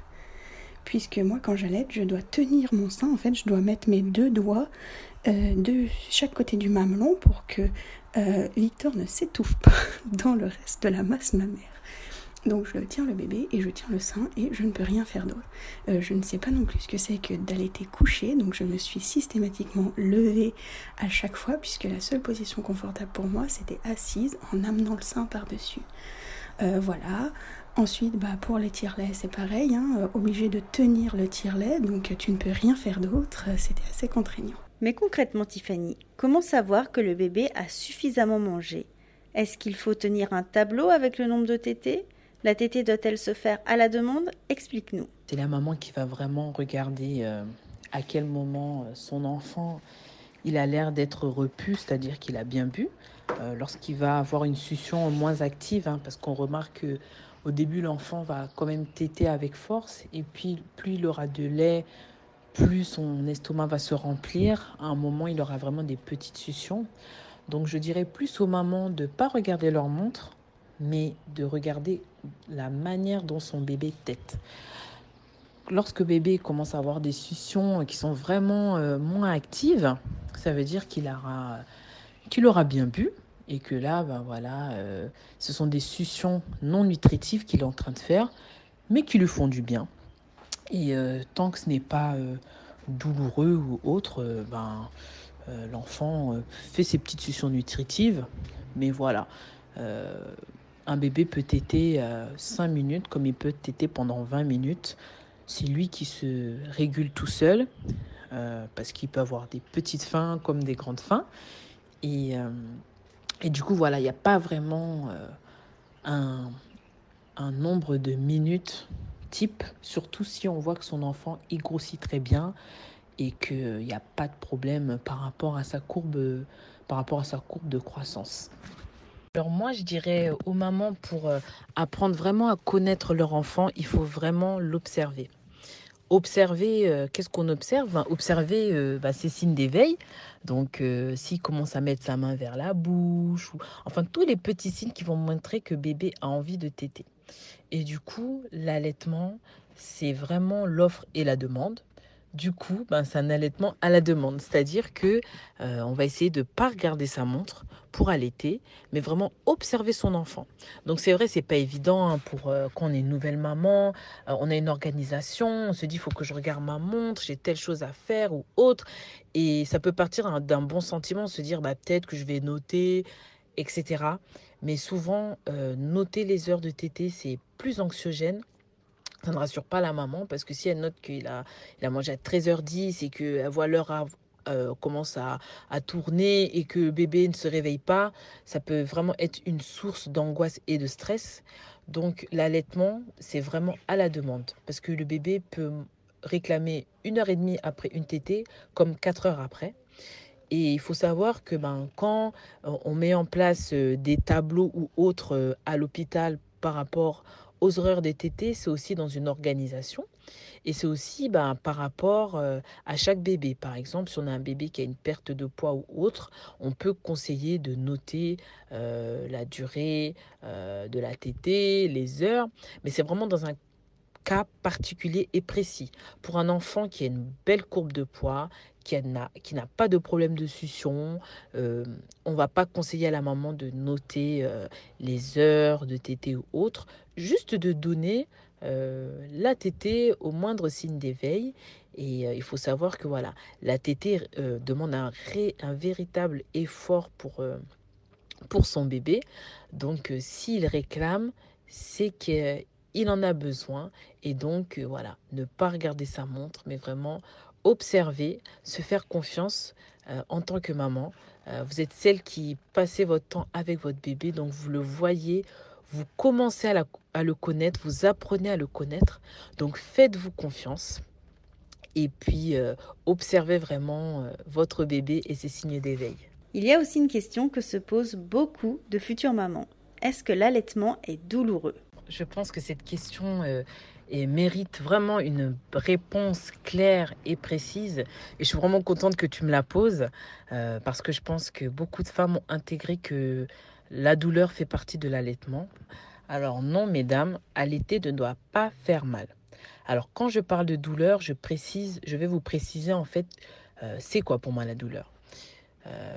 Puisque moi, quand j'allaite, je dois tenir mon sein. En fait, je dois mettre mes deux doigts euh, de chaque côté du mamelon pour que euh, Victor ne s'étouffe pas dans le reste de la masse mammaire. Donc je tiens le bébé et je tiens le sein et je ne peux rien faire d'autre. Euh, je ne sais pas non plus ce que c'est que d'allaiter couché, donc je me suis systématiquement levée à chaque fois puisque la seule position confortable pour moi c'était assise en amenant le sein par-dessus. Euh, voilà. Ensuite, bah, pour les tire-lait, c'est pareil, hein, euh, obligé de tenir le tire-lait, donc tu ne peux rien faire d'autre, c'était assez contraignant. Mais concrètement, Tiffany, comment savoir que le bébé a suffisamment mangé? Est-ce qu'il faut tenir un tableau avec le nombre de tétés? La tétée doit-elle se faire à la demande? Explique-nous. C'est la maman qui va vraiment regarder euh, à quel moment euh, son enfant il a l'air d'être repu, c'est-à-dire qu'il a bien bu. Euh, lorsqu'il va avoir une succion moins active, hein, parce qu'on remarque que au début, l'enfant va quand même téter avec force. Et puis, plus il aura de lait, plus son estomac va se remplir. À un moment, il aura vraiment des petites suctions. Donc, je dirais plus aux mamans de ne pas regarder leur montre, mais de regarder la manière dont son bébé tète. Lorsque bébé commence à avoir des suctions qui sont vraiment euh, moins actives, ça veut dire qu'il aura, qu'il aura bien bu et que là, ben voilà, euh, ce sont des suctions non nutritives qu'il est en train de faire, mais qui lui font du bien. Et euh, tant que ce n'est pas douloureux ou autre, ben, l'enfant fait ses petites suctions nutritives, mais voilà un bébé peut téter 5 euh, minutes comme il peut téter pendant 20 minutes. C'est lui qui se régule tout seul euh, parce qu'il peut avoir des petites faims comme des grandes faims. Et, euh, et du coup, voilà, il n'y a pas vraiment un, nombre de minutes type, surtout si on voit que son enfant il grossit très bien et qu'il n'y a pas de problème par rapport à sa courbe de croissance. Alors moi, je dirais aux mamans, pour euh, apprendre vraiment à connaître leur enfant, il faut vraiment l'observer. Observer, euh, qu'est-ce qu'on observe? Observer euh, ses signes d'éveil. Donc, s'il commence à mettre sa main vers la bouche, ou enfin tous les petits signes qui vont montrer que bébé a envie de téter. Et du coup, l'allaitement, c'est vraiment l'offre et la demande. Du coup, ben, c'est un allaitement à la demande, c'est-à-dire que euh, on va essayer de pas regarder sa montre pour allaiter, mais vraiment observer son enfant. Donc c'est vrai, c'est pas évident hein, pour euh, quand on est une nouvelle maman, euh, on a une organisation, on se dit faut que je regarde ma montre, j'ai telle chose à faire ou autre, et ça peut partir d'un bon sentiment, se dire bah peut-être que je vais noter, etc. Mais souvent, noter les heures de tété, c'est plus anxiogène ça ne rassure pas la maman parce que si elle note qu'il a, il a mangé à 13h10 et qu'elle voit l'heure euh, commence à, à, tourner et que bébé ne se réveille pas, ça peut vraiment être une source d'angoisse et de stress. Donc l'allaitement, c'est vraiment à la demande parce que le bébé peut réclamer une heure et demie après une tétée comme quatre heures après. Et il faut savoir que ben, quand euh, on met en place euh, des tableaux ou autres à l'hôpital par rapport aux horaires des TT, c'est aussi dans une organisation. Et c'est aussi ben, par rapport euh, à chaque bébé. Par exemple, si on a un bébé qui a une perte de poids ou autre, on peut conseiller de noter euh, la durée euh, de la TT, les heures. Mais c'est vraiment dans un cas particulier et précis. Pour un enfant qui a une belle courbe de poids, qui n'a, pas de problème de succion, euh, on va pas conseiller à la maman de noter les heures de tétée ou autre, juste de donner euh, la tétée au moindre signe d'éveil. Et il faut savoir que voilà, la tétée demande un, véritable effort pour, pour son bébé. Donc s'il réclame, c'est que il en a besoin. Et donc, euh, voilà, ne pas regarder sa montre, mais vraiment observer, se faire confiance euh, en tant que maman. Euh, vous êtes celle qui passez votre temps avec votre bébé, donc vous le voyez, vous commencez à, à le connaître, vous apprenez à le connaître. Donc faites-vous confiance. Et puis observez vraiment votre bébé et ses signes d'éveil. Il y a aussi une question que se posent beaucoup de futures mamans. Est-ce que l'allaitement est douloureux? Je pense que cette question euh, mérite vraiment une réponse claire et précise. Et je suis vraiment contente que tu me la poses euh, parce que je pense que beaucoup de femmes ont intégré que la douleur fait partie de l'allaitement. Alors non, mesdames, allaiter ne doit pas faire mal. Alors quand je parle de douleur, je précise, je vais vous préciser en fait, euh, c'est quoi pour moi la douleur.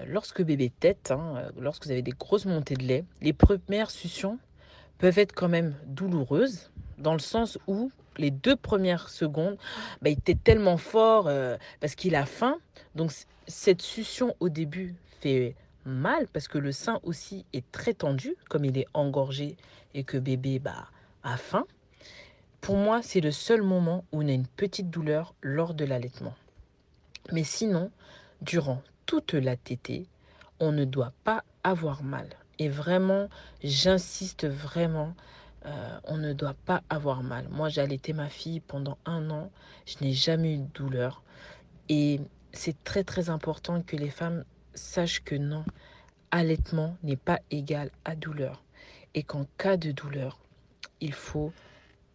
lorsque bébé tête, hein, lorsque vous avez des grosses montées de lait, les premières suctions peuvent être quand même douloureuses, dans le sens où les deux premières secondes, bah, il était tellement fort euh, parce qu'il a faim. Donc cette succion au début fait mal parce que le sein aussi est très tendu, comme il est engorgé et que bébé bah, a faim. Pour moi, c'est le seul moment où on a une petite douleur lors de l'allaitement. Mais sinon, durant toute la tétée, on ne doit pas avoir mal. Et vraiment, j'insiste vraiment, euh, on ne doit pas avoir mal. Moi, j'ai allaité ma fille pendant un an. Je n'ai jamais eu de douleur. Et c'est très très important que les femmes sachent que non, allaitement n'est pas égal à douleur. Et qu'en cas de douleur, il faut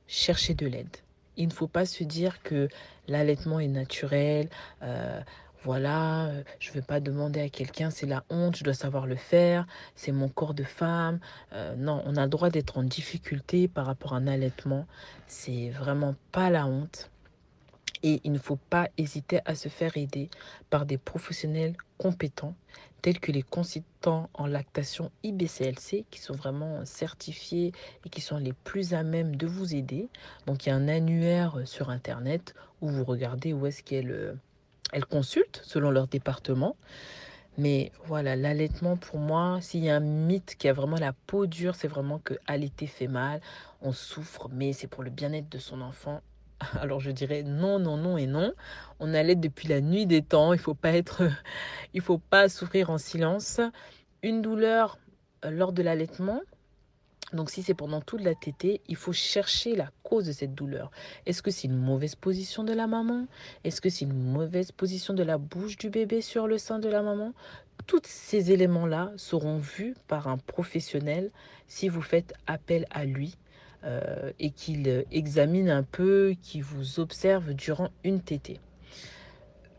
chercher de l'aide. Il ne faut pas se dire que l'allaitement est naturel, euh, voilà, euh, je ne vais pas demander à quelqu'un, c'est la honte, je dois savoir le faire, c'est mon corps de femme. Euh, non, on a le droit d'être en difficulté par rapport à un allaitement. C'est vraiment pas la honte. Et il ne faut pas hésiter à se faire aider par des professionnels compétents tels que les consultants en lactation IBCLC qui sont vraiment certifiés et qui sont les plus à même de vous aider. Donc il y a un annuaire sur Internet où vous regardez où est-ce qu'elle elle consulte selon leur département. Mais voilà, l'allaitement pour moi, s'il y a un mythe qui a vraiment la peau dure, c'est vraiment que allaiter fait mal, on souffre, mais c'est pour le bien-être de son enfant. Alors je dirais non, non, non et non. On allait depuis la nuit des temps. Il faut pas être, il faut pas souffrir en silence. Une douleur euh, lors de l'allaitement. Donc si c'est pendant toute la tétée, il faut chercher la cause de cette douleur. Est-ce que c'est une mauvaise position de la maman? Est-ce que c'est une mauvaise position de la bouche du bébé sur le sein de la maman? Tous ces éléments-là seront vus par un professionnel si vous faites appel à lui euh, et qu'il examine un peu, qu'il vous observe durant une tétée.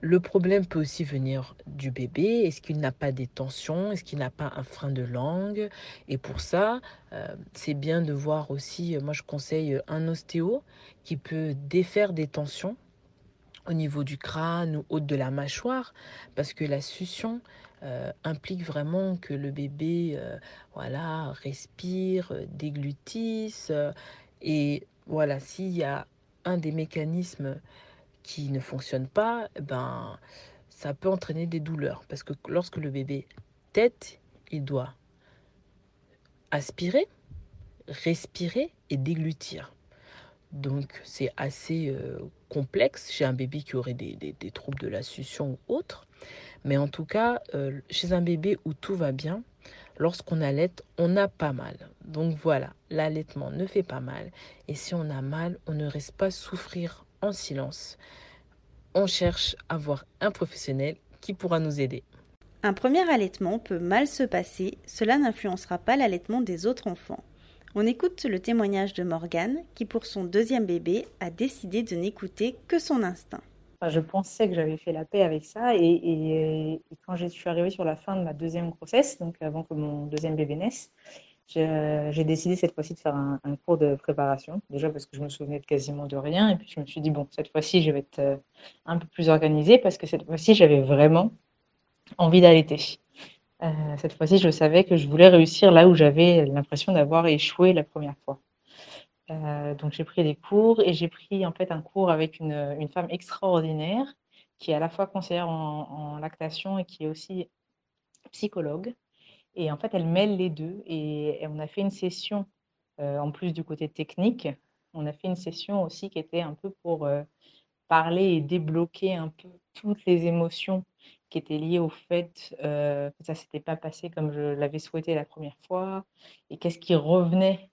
Le problème peut aussi venir du bébé. Est-ce qu'il n'a pas des tensions? Est-ce qu'il n'a pas un frein de langue? Et pour ça, euh, c'est bien de voir aussi, moi je conseille un ostéo qui peut défaire des tensions au niveau du crâne ou haut de la mâchoire, parce que la succion euh, implique vraiment que le bébé euh, voilà, respire, euh, déglutisse. et voilà, s'il y a un des mécanismes qui ne fonctionne pas, ben, ça peut entraîner des douleurs. Parce que lorsque le bébé tête, il doit aspirer, respirer et déglutir. Donc c'est assez complexe chez un bébé qui aurait des, des, troubles de la succion ou autre. Mais en tout cas, euh, chez un bébé où tout va bien, lorsqu'on allait, on a pas mal. Donc voilà, l'allaitement ne fait pas mal. Et si on a mal, on ne reste pas souffrir en silence. On cherche à voir un professionnel qui pourra nous aider. Un premier allaitement peut mal se passer, cela n'influencera pas l'allaitement des autres enfants. On écoute le témoignage de Morgane qui pour son deuxième bébé a décidé de n'écouter que son instinct. Je pensais que j'avais fait la paix avec ça et, quand je suis arrivée sur la fin de ma deuxième grossesse, donc avant que mon deuxième bébé naisse, j'ai décidé cette fois-ci de faire un, cours de préparation. Déjà parce que je me souvenais de quasiment de rien et puis je me suis dit bon cette fois-ci je vais être euh, un peu plus organisée parce que cette fois-ci j'avais vraiment envie d'allaiter. Euh, cette fois-ci, je savais que je voulais réussir là où j'avais l'impression d'avoir échoué la première fois. Euh, donc j'ai pris des cours et j'ai pris en fait un cours avec une, femme extraordinaire qui est à la fois conseillère en, lactation et qui est aussi psychologue. Et en fait, elle mêle les deux. Et, on a fait une session, euh, en plus du côté technique, on a fait une session aussi qui était un peu pour parler et débloquer un peu toutes les émotions qui était lié au fait euh, que ça s'était pas passé comme je l'avais souhaité la première fois et qu'est-ce qui revenait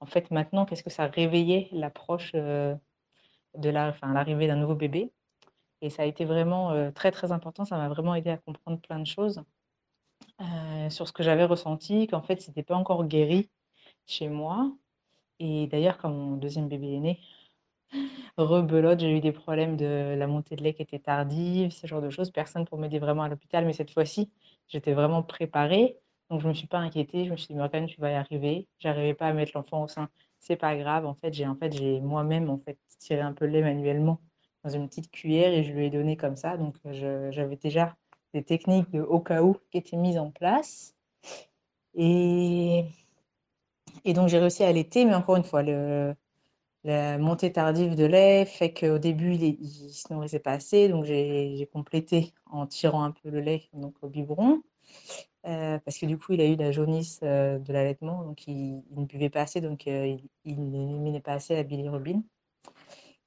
en fait maintenant qu'est-ce que ça réveillait l'approche euh, de la enfin l'arrivée d'un nouveau bébé? Et ça a été vraiment euh, très très important ça m'a vraiment aidé à comprendre plein de choses sur ce que j'avais ressenti qu'en fait c'était pas encore guéri chez moi et d'ailleurs quand mon deuxième bébé est né rebelote, j'ai eu des problèmes de la montée de lait qui était tardive, ce genre de choses. Personne pour m'aider vraiment à l'hôpital, mais cette fois-ci, j'étais vraiment préparée. Donc, je ne me suis pas inquiétée. Je me suis dit, Morgane, tu vas y arriver. J'arrivais pas à mettre l'enfant au sein. C'est pas grave. En fait, j'ai en fait, moi-même en fait tiré un peu le lait manuellement dans une petite cuillère et je lui ai donné comme ça. Donc, j'avais déjà des techniques de au cas où qui étaient mises en place. Et, et donc, j'ai réussi à allaiter, mais encore une fois, le, la montée tardive de lait fait qu'au début, il, ne se nourrissait pas assez, donc j'ai complété en tirant un peu le lait donc au biberon. Euh, parce que du coup, il a eu la jaunisse euh, de l'allaitement, donc il, ne buvait pas assez, donc euh, il, n'éliminait pas assez la bilirubine.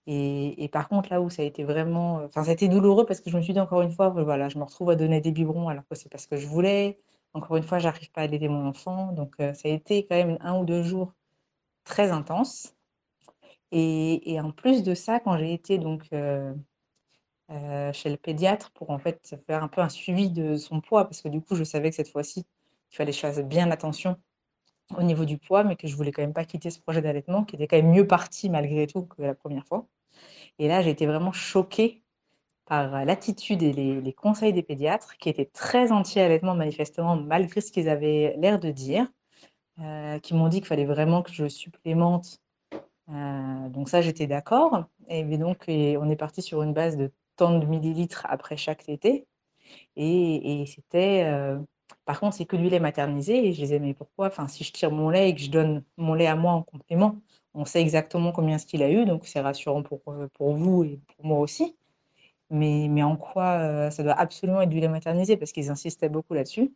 Et, et, par contre, là où ça a été vraiment, enfin, ça a été douloureux parce que je me suis dit encore une fois, voilà, je me retrouve à donner des biberons alors que c'est parce que je voulais. Encore une fois, j'arrive pas à aider mon enfant, donc ça a été quand même un ou deux jours très intenses. Et, en plus de ça, quand j'ai été donc euh, euh, chez le pédiatre pour en fait faire un peu un suivi de son poids, parce que du coup, je savais que cette fois-ci, il fallait que je fasse bien attention au niveau du poids, mais que je voulais quand même pas quitter ce projet d'allaitement qui était quand même mieux parti malgré tout que la première fois. Et là, j'ai été vraiment choquée par l'attitude et les, conseils des pédiatres qui étaient très anti-allaitement manifestement malgré ce qu'ils avaient l'air de dire, euh, qui m'ont dit qu'il fallait vraiment que je supplémente. Euh, donc ça, j'étais d'accord. Et donc, on est parti sur une base de tant de millilitres après chaque tété. Et, c'était... Euh, par contre, c'est que du lait maternisé. Et je disais, mais pourquoi? Enfin, si je tire mon lait et que je donne mon lait à moi en complément, on sait exactement combien ce qu'il a eu, donc c'est rassurant pour, pour vous et pour moi aussi. Mais, mais en quoi euh, ça doit absolument être du lait maternisé Parce qu'ils insistaient beaucoup là-dessus.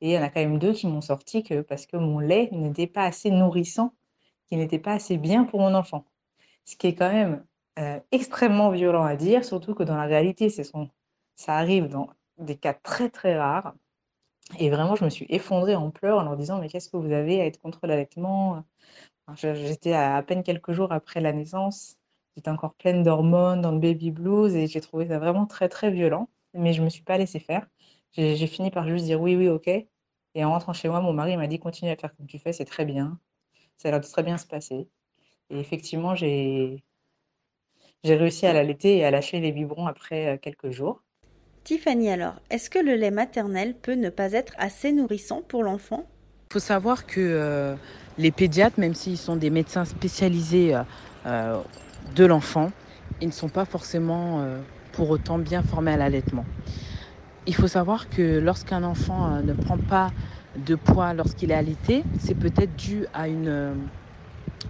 Et il y en a quand même deux qui m'ont sorti que parce que mon lait n'était pas assez nourrissant, qu'il n'était pas assez bien pour mon enfant. Ce qui est quand même euh, extrêmement violent à dire, surtout que dans la réalité, ça arrive dans des cas très très rares. Et vraiment, je me suis effondrée en pleurs en leur disant Mais qu'est-ce que vous avez à être contre l'allaitement? J'étais à, à peine quelques jours après la naissance. J'étais encore pleine d'hormones, dans le baby blues, et j'ai trouvé ça vraiment très, très violent. Mais je ne me suis pas laissée faire. J'ai fini par juste dire oui, oui, ok. Et en rentrant chez moi, mon mari m'a dit continue à faire comme tu fais, c'est très bien. Ça a l'air de très bien se passer. Et effectivement, j'ai réussi à l'allaiter et à lâcher les biberons après euh, quelques jours. Tiffany alors, est-ce que le lait maternel peut ne pas être assez nourrissant pour l'enfant? Il faut savoir que euh, les pédiatres, même s'ils sont des médecins spécialisés euh, de l'enfant, ils ne sont pas forcément pour autant bien formés à l'allaitement. Il faut savoir que lorsqu'un enfant ne prend pas de poids lorsqu'il est allaité, c'est peut-être dû à, une,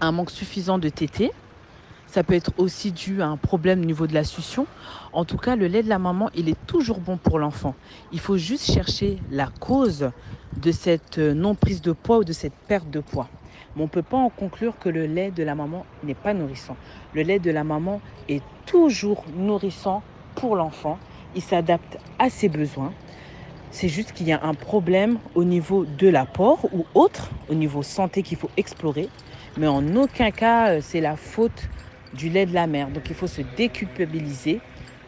un manque suffisant de tétés ça peut être aussi dû à un problème au niveau de la succion. En tout cas, le lait de la maman, il est toujours bon pour l'enfant. Il faut juste chercher la cause de cette non-prise de poids ou de cette perte de poids. Mais on ne peut pas en conclure que le lait de la maman n'est pas nourrissant. Le lait de la maman est toujours nourrissant pour l'enfant. Il s'adapte à ses besoins. C'est juste qu'il y a un problème au niveau de l'apport ou autre, au niveau santé qu'il faut explorer. Mais en aucun cas, euh, c'est la faute du lait de la mère. Donc il faut se déculpabiliser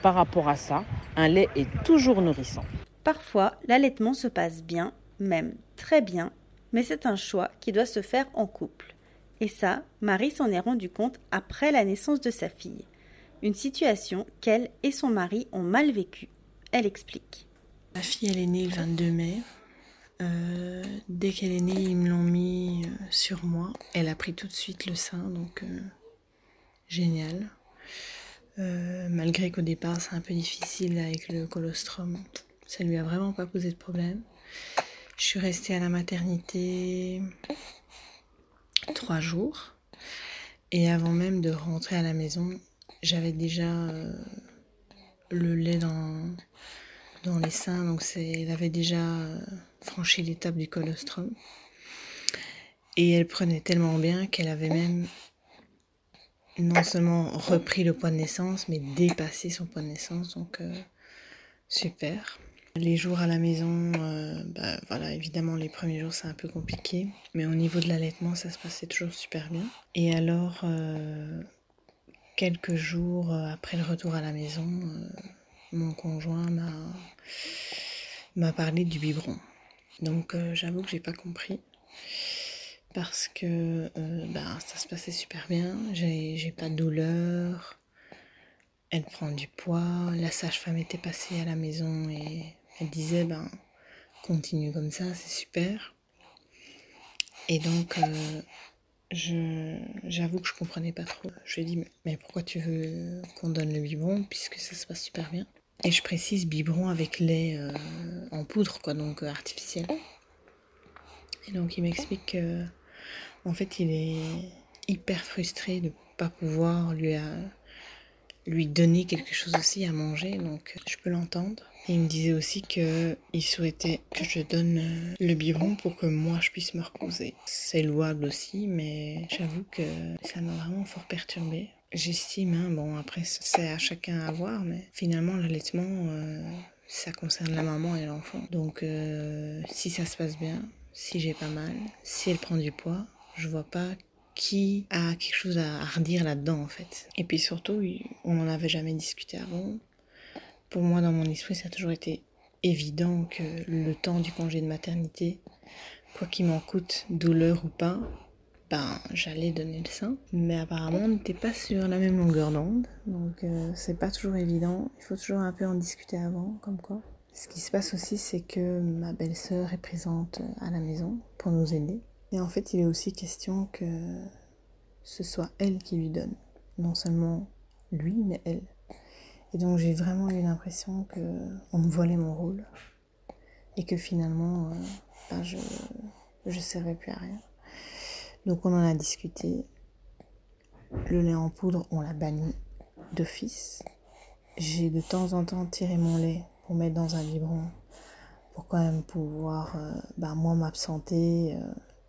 par rapport à ça. Un lait est toujours nourrissant. Parfois, l'allaitement se passe bien, même très bien, mais c'est un choix qui doit se faire en couple. Et ça, Marie s'en est rendu compte après la naissance de sa fille. Une situation qu'elle et son mari ont mal vécue. Elle explique. Ma fille, elle est née le 22 mai. Euh, dès qu'elle est née, ils me l'ont mis euh, sur moi. Elle a pris tout de suite le sein, donc euh, génial. Euh, malgré qu'au départ c'est un peu difficile avec le colostrum, ça lui a vraiment pas posé de problème. Je suis restée à la maternité trois jours et avant même de rentrer à la maison, j'avais déjà euh, le lait dans, dans les seins, donc elle avait déjà euh, franchi l'étape du colostrum. Et elle prenait tellement bien qu'elle avait même non seulement repris le poids de naissance, mais dépassé son poids de naissance. Donc, euh, super. Les jours à la maison, euh, bah, voilà, évidemment, les premiers jours, c'est un peu compliqué. Mais au niveau de l'allaitement, ça se passait toujours super bien. Et alors, euh, quelques jours après le retour à la maison, mon conjoint m'a, parlé du biberon. Donc, j'avoue que j'ai pas compris parce que euh, bah, ça se passait super bien, j'ai pas de douleur, elle prend du poids, la sage-femme était passée à la maison et elle disait ben continue comme ça, c'est super. Et donc euh, j'avoue que je comprenais pas trop. Je lui ai dit mais pourquoi tu veux qu'on donne le biberon puisque ça se passe super bien? Et je précise biberon avec lait euh, en poudre quoi donc artificiel. Et donc il m'explique que en fait, il est hyper frustré de ne pas pouvoir lui, euh, lui donner quelque chose aussi à manger, donc euh, je peux l'entendre. il me disait aussi qu'il souhaitait que je donne euh, le biberon pour que moi je puisse me reposer. C'est louable aussi, mais j'avoue que ça m'a vraiment fort perturbée. J'estime, hein, bon après c'est à chacun à voir, mais finalement l'allaitement, ça concerne la maman et l'enfant. Donc si ça se passe bien, si j'ai pas mal, si elle prend du poids, je vois pas qui a quelque chose à redire là-dedans en fait. Et puis surtout, on n'en avait jamais discuté avant. Pour moi, dans mon esprit, ça a toujours été évident que le temps du congé de maternité quoi qu'il m'en coûte, douleur ou pas, ben j'allais donner le sein. Mais apparemment on n'était pas sur la même longueur d'onde, donc euh, c'est pas toujours évident. Il faut toujours un peu en discuter avant, comme quoi. Ce qui se passe aussi, c'est que ma belle-sœur est présente à la maison pour nous aider. Et en fait, il est aussi question que ce soit elle qui lui donne. Non seulement lui, mais elle. Et donc j'ai vraiment eu l'impression que on me volait mon rôle. Et que finalement, euh, ben, je ne servais plus à rien. Donc on en a discuté. Le lait en poudre, on l'a banni d'office. J'ai de temps en temps tiré mon lait pour mettre dans un biberon pour quand même pouvoir euh, bah, moi m'absenter euh,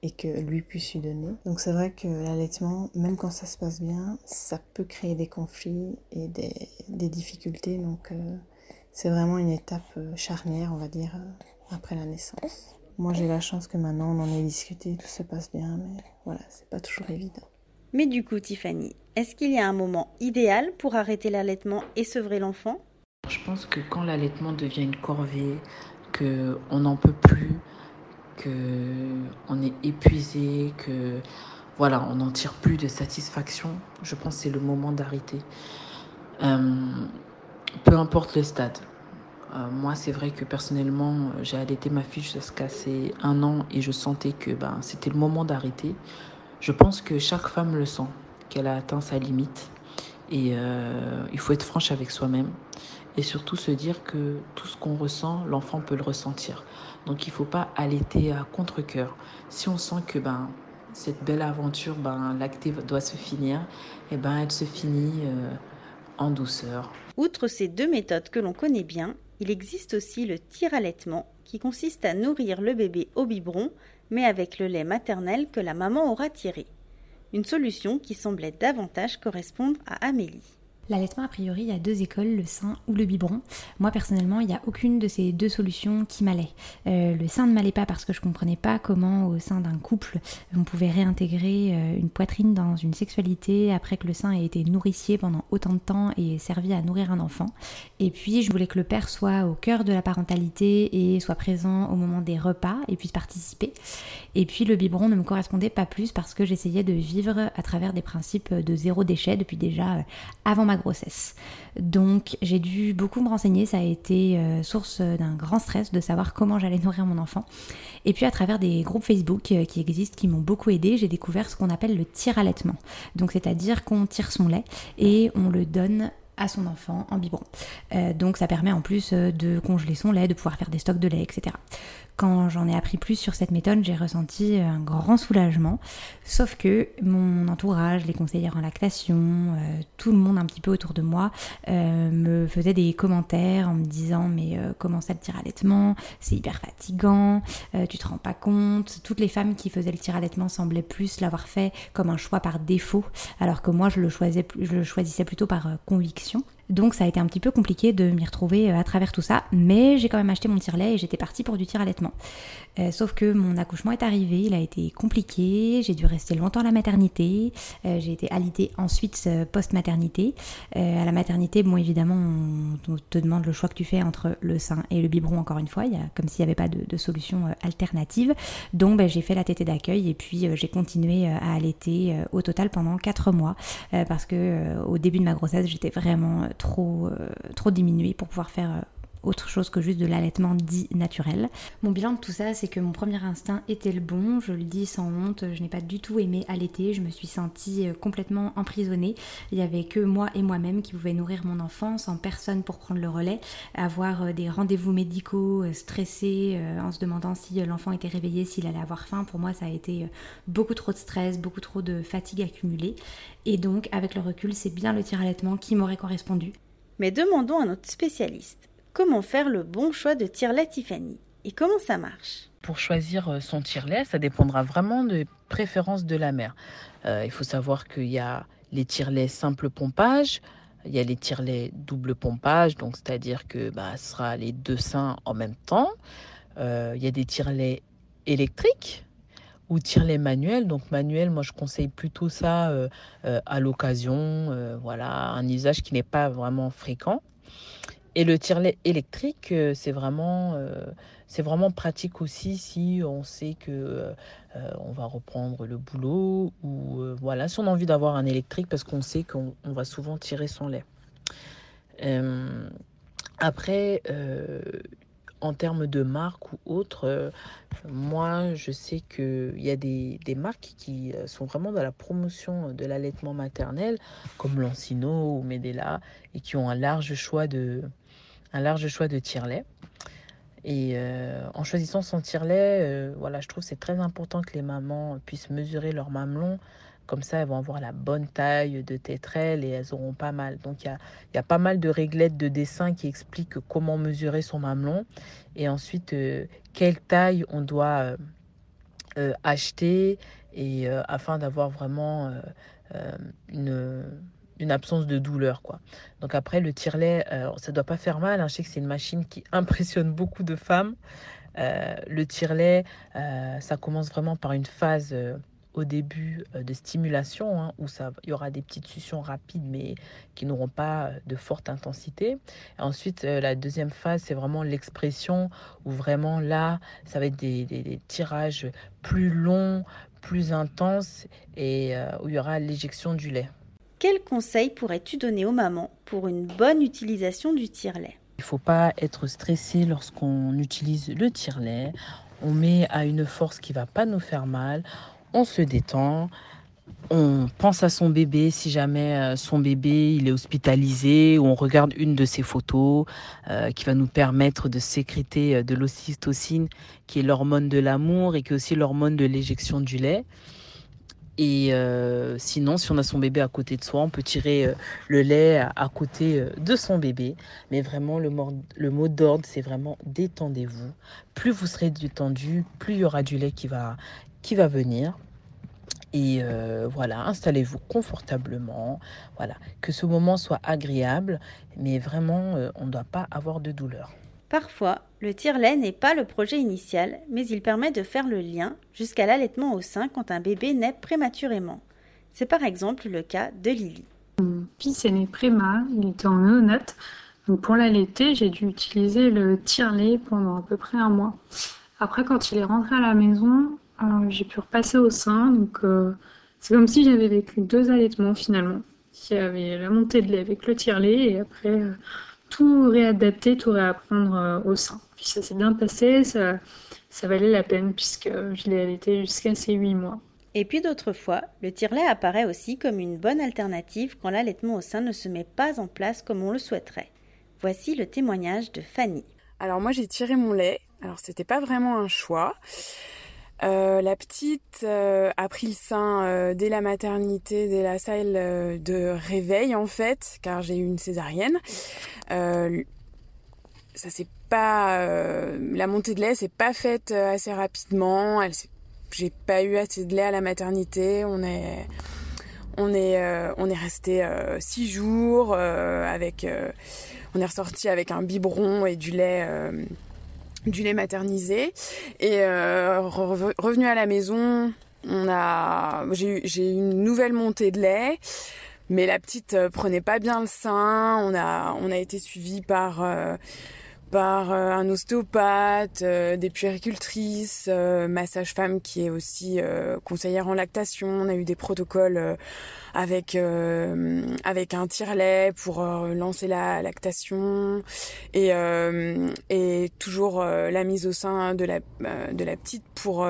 et que lui puisse lui donner. Donc c'est vrai que l'allaitement, même quand ça se passe bien, ça peut créer des conflits et des, difficultés. Donc euh, c'est vraiment une étape charnière, on va dire, après la naissance. Moi j'ai la chance que maintenant on en ait discuté, tout se passe bien, mais voilà, c'est pas toujours évident. Mais du coup, Tiffany, est-ce qu'il y a un moment idéal pour arrêter l'allaitement et sevrer l'enfant? Je pense que quand l'allaitement devient une corvée, que on n'en peut plus, que on est épuisé, que voilà, on n'en tire plus de satisfaction, je pense que c'est le moment d'arrêter. Euh, peu importe le stade. Euh, moi, c'est vrai que personnellement, j'ai allaité ma fille jusqu'à ses un an et je sentais que ben, c'était le moment d'arrêter. Je pense que chaque femme le sent, qu'elle a atteint sa limite. Et euh, il faut être franche avec soi-même et surtout se dire que tout ce qu'on ressent, l'enfant peut le ressentir. Donc il ne faut pas allaiter à contre-coeur. Si on sent que ben, cette belle aventure, ben, lactée doit se finir, et eh ben, elle se finit euh, en douceur. Outre ces deux méthodes que l'on connaît bien, il existe aussi le tir-allaitement qui consiste à nourrir le bébé au biberon, mais avec le lait maternel que la maman aura tiré. Une solution qui semblait davantage correspondre à Amélie. L'allaitement, a priori, il y a deux écoles, le sein ou le biberon. Moi, personnellement, il n'y a aucune de ces deux solutions qui m'allait. Euh, le sein ne m'allait pas parce que je comprenais pas comment, au sein d'un couple, on pouvait réintégrer euh, une poitrine dans une sexualité après que le sein ait été nourricier pendant autant de temps et servi à nourrir un enfant. Et puis, je voulais que le père soit au cœur de la parentalité et soit présent au moment des repas et puisse participer. Et puis, le biberon ne me correspondait pas plus parce que j'essayais de vivre à travers des principes de zéro déchet depuis déjà euh, avant ma grossesse. Donc j'ai dû beaucoup me renseigner, ça a été euh, source d'un grand stress de savoir comment j'allais nourrir mon enfant. Et puis à travers des groupes Facebook euh, qui existent, qui m'ont beaucoup aidé, j'ai découvert ce qu'on appelle le tir-allaitement. Donc c'est-à-dire qu'on tire son lait et on le donne à son enfant en biberon. Euh, donc ça permet en plus de congeler son lait, de pouvoir faire des stocks de lait, etc. Quand j'en ai appris plus sur cette méthode, j'ai ressenti un grand soulagement. Sauf que mon entourage, les conseillères en lactation, euh, tout le monde un petit peu autour de moi euh, me faisait des commentaires en me disant mais euh, comment ça le tir allaitement C'est hyper fatigant, tu te rends pas compte. Toutes les femmes qui faisaient le tir allaitement semblaient plus l'avoir fait comme un choix par défaut, alors que moi je le choisissais plutôt par conviction réflexion. Donc ça a été un petit peu compliqué de m'y retrouver euh, à travers tout ça, mais j'ai quand même acheté mon tire-lait et j'étais partie pour du tir-allaitement. Euh, sauf que mon accouchement est arrivé, il a été compliqué, j'ai dû rester longtemps à la maternité, euh, j'ai été alitée ensuite post-maternité. à la maternité, bon évidemment, on, te demande le choix que tu fais entre le sein et le biberon encore une fois, il y a, comme s'il n'y avait pas de, solution alternative. Donc ben, j'ai fait la tétée d'accueil et puis j'ai continué à allaiter au total pendant 4 mois parce que au début de ma grossesse j'étais vraiment trop, euh, trop diminué pour pouvoir faire euh, autre chose que juste de l'allaitement dit naturel. Mon bilan de tout ça, c'est que mon premier instinct était le bon, je le dis sans honte, je n'ai pas du tout aimé allaiter, je me suis sentie euh, complètement emprisonnée. Il n'y avait que moi et moi-même qui pouvaient nourrir mon enfant sans personne pour prendre le relais, avoir des rendez-vous médicaux stressés en se demandant si l'enfant était réveillé, s'il allait avoir faim. Pour moi, ça a été beaucoup trop de stress, beaucoup trop de fatigue accumulée. Et donc, avec le recul, c'est bien le tir-allaitement qui m'aurait correspondu. Mais demandons à notre spécialiste comment faire le bon choix de tire-lait Tiffany et comment ça marche? Pour choisir euh, son tire-lait, ça dépendra vraiment des préférences de la mère. Euh, il faut savoir qu'il y a les tire-laits simple pompage, il y a les tire-laits double pompage, donc c'est-à-dire que bah, ce sera les deux seins en même temps. Euh, il y a des tire-laits électriques, ou tire-lait manuel. Donc manuel, moi je conseille plutôt ça à l'occasion, voilà, un usage qui n'est pas vraiment fréquent. Et le tire-lait électrique, c'est vraiment c'est vraiment pratique aussi si on sait que on va reprendre le boulot ou voilà, si on a envie d'avoir un électrique parce qu'on sait qu'on va souvent tirer son lait. après, en termes de marque ou autre, euh, moi je sais qu'il y a des, marques qui euh, sont vraiment dans la promotion de l'allaitement maternel, comme Lancino ou Medela, et qui ont un large choix de, un large choix de tire-lait. Et euh, en choisissant son tire-lait, voilà, je trouve c'est très important que les mamans puissent mesurer leur mamelon comme ça, elles vont avoir la bonne taille de tétrelle et elles auront pas mal. Donc, il y a, pas mal de réglettes de dessin qui expliquent comment mesurer son mamelon. Et ensuite, euh, quelle taille on doit euh, euh, acheter et, afin d'avoir vraiment une, une, absence de douleur. Quoi. Donc après, le tire-lait, ça ne doit pas faire mal. Hein. Je sais que c'est une machine qui impressionne beaucoup de femmes. le tire-lait, ça commence vraiment par une phase au début euh, de stimulation, hein, où ça, il y aura des petites suctions rapides, mais qui n'auront pas de forte intensité. ensuite, euh, la deuxième phase, c'est vraiment l'expression, où vraiment là, ça va être des, tirages plus longs, plus intenses, et euh, où il y aura l'éjection du lait. Quels conseils pourrais-tu donner aux mamans pour une bonne utilisation du tire-lait? Il ne faut pas être stressé lorsqu'on utilise le tire-lait. On met à une force qui va pas nous faire mal on se détend, on pense à son bébé si jamais euh, son bébé il est hospitalisé ou on regarde une de ses photos euh, qui va nous permettre de sécréter euh, de l'ocytocine qui est l'hormone de l'amour et qui est aussi l'hormone de l'éjection du lait. Et sinon, si on a son bébé à côté de soi, on peut tirer le lait à, côté de son bébé. Mais vraiment, le, le mot d'ordre, c'est vraiment détendez-vous. Plus vous serez détendu, plus il y aura du lait qui va, qui va venir. Et euh, voilà, installez-vous confortablement. Voilà, que ce moment soit agréable, mais vraiment, euh, on ne doit pas avoir de douleur. Parfois, le tire-lait n'est pas le projet initial, mais il permet de faire le lien jusqu'à l'allaitement au sein quand un bébé naît prématurément. C'est par exemple le cas de Lily. Mon fils est né préma, il était en néonate. Donc pour l'allaiter, j'ai dû utiliser le tire-lait pendant à peu près un mois. Après, quand il est rentré à la maison, j'ai pu repasser au sein, donc euh, c'est comme si j'avais vécu deux allaitements finalement. Il y avait la montée de lait avec le tire-lait et après euh, tout réadapter, tout réapprendre euh, au sein. Puis ça s'est bien passé, ça, ça valait la peine puisque je l'ai allaité jusqu'à ces huit mois. Et puis d'autres fois, le tire-lait apparaît aussi comme une bonne alternative quand l'allaitement au sein ne se met pas en place comme on le souhaiterait. Voici le témoignage de Fanny. Alors moi j'ai tiré mon lait. Alors c'était pas vraiment un choix. Euh, la petite euh, a pris le sein euh, dès la maternité, dès la salle de réveil en fait, car j'ai eu une césarienne. ça c'est pas la montée de lait s'est pas faite assez rapidement. J'ai pas eu assez de lait à la maternité. On est on est on est resté six jours avec on est ressorti avec un biberon et du lait du lait maternisé. Et euh, revenu à la maison, on a, j'ai eu une nouvelle montée de lait. Mais la petite euh, prenait pas bien le sein. On a, on a été suivi par euh, par un ostéopathe, des puéricultrices, ma sage-femme qui est aussi conseillère en lactation. On a eu des protocoles avec euh, avec un tire-lait pour euh, lancer la lactation. Et euh, et toujours la mise au sein de la de la petite pour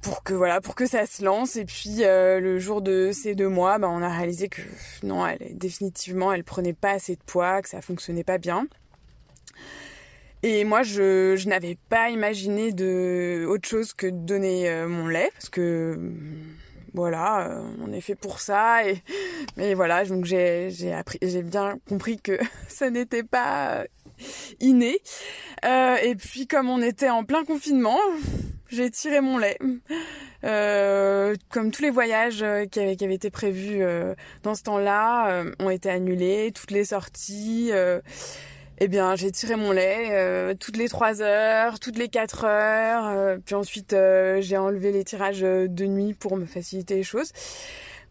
pour que voilà pour que ça se lance. Et puis le jour de ces deux mois bah, on a réalisé que non elle définitivement elle prenait pas assez de poids que ça fonctionnait pas bien et moi je, je n'avais pas imaginé de autre chose que de donner mon lait parce que voilà, euh, on est fait pour ça. Et, mais voilà, donc j'ai, j'ai appris, j'ai bien compris que ça n'était pas euh, inné. Euh, et puis comme on était en plein confinement, j'ai tiré mon lait. comme tous les voyages qui avaient, qui avaient été prévus dans ce temps-là ont été annulés, toutes les sorties eh bien, j'ai tiré mon lait euh, toutes les 3 heures, toutes les 4 heures. Euh, puis ensuite, euh, j'ai enlevé les tirages de nuit pour me faciliter les choses.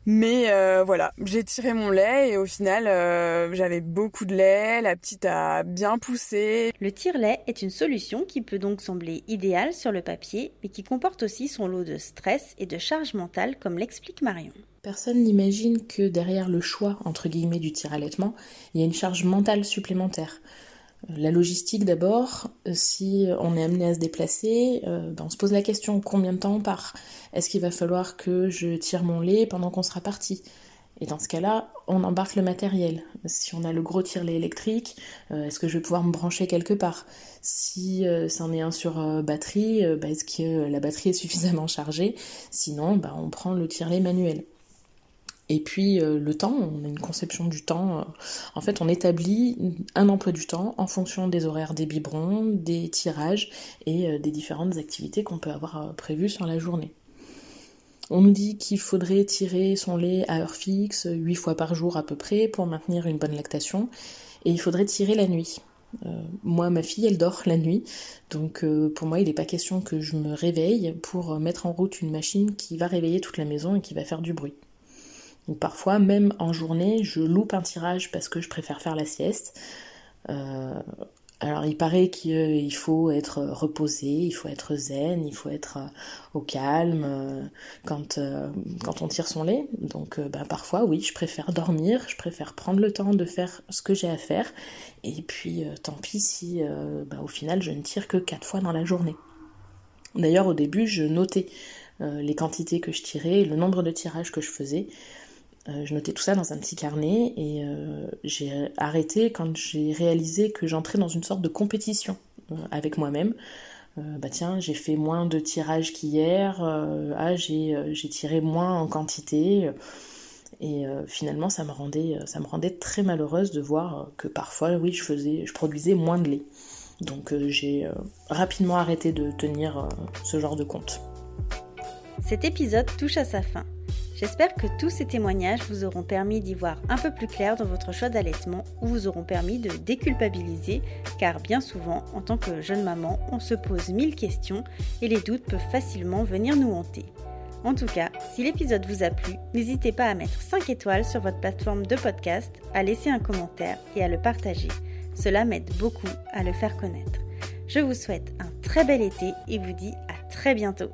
Mais euh, voilà, j'ai tiré mon lait et au final, euh, j'avais beaucoup de lait, la petite a bien poussé. Le tire-lait est une solution qui peut donc sembler idéale sur le papier, mais qui comporte aussi son lot de stress et de charge mentale, comme l'explique Marion. Personne n'imagine que derrière le choix, entre guillemets, du tir-allaitement, il y a une charge mentale supplémentaire. La logistique d'abord, euh, si on est amené à se déplacer, euh, ben, on se pose la question combien de temps on part? Est-ce qu'il va falloir que je tire mon lait pendant qu'on sera parti? Et dans ce cas-là, on embarque le matériel. Si on a le gros tire-lait électrique, euh, est-ce que je vais pouvoir me brancher quelque part? Si c'en est un sur batterie, ben, est-ce que la batterie est suffisamment chargée? Sinon, ben, on prend le tire-lait manuel. Et puis euh, le temps, on a une conception du temps. Euh, en fait, on établit un emploi du temps en fonction des horaires des biberons, des tirages et euh, des différentes activités qu'on peut avoir prévues sur la journée. On nous dit qu'il faudrait tirer son lait à heure fixe, 8 fois par jour à peu près, pour maintenir une bonne lactation. Et il faudrait tirer la nuit. moi, ma fille, elle dort la nuit, donc pour moi, il n'est pas question que je me réveille pour mettre en route une machine qui va réveiller toute la maison et qui va faire du bruit parfois, même en journée, je loupe un tirage parce que je préfère faire la sieste. Euh, alors il paraît qu'il faut être reposé, il faut être zen, il faut être euh, au calme euh, quand, on tire son lait. Donc bah, parfois oui, je préfère dormir, je préfère prendre le temps de faire ce que j'ai à faire. Et puis tant pis si bah, au final je ne tire que 4 fois dans la journée. D'ailleurs au début je notais les quantités que je tirais, le nombre de tirages que je faisais. Euh, je notais tout ça dans un petit carnet et euh, j'ai arrêté quand j'ai réalisé que j'entrais dans une sorte de compétition euh, avec moi-même. bah tiens, j'ai fait moins de tirages qu'hier, ah, j'ai, tiré moins en quantité. Et finalement, ça me, rendait, ça me rendait très malheureuse de voir que parfois, oui, je, faisais, je produisais moins de lait. Donc j'ai rapidement arrêté de tenir ce genre de compte. Cet épisode touche à sa fin. J'espère que tous ces témoignages vous auront permis d'y voir un peu plus clair dans votre choix d'allaitement ou vous auront permis de déculpabiliser car bien souvent, en tant que jeune maman, on se pose mille questions et les doutes peuvent facilement venir nous hanter. En tout cas, si l'épisode vous a plu, n'hésitez pas à mettre 5 étoiles sur votre plateforme de podcast, à laisser un commentaire et à le partager. Cela m'aide beaucoup à le faire connaître. Je vous souhaite un très bel été et vous dis à très bientôt.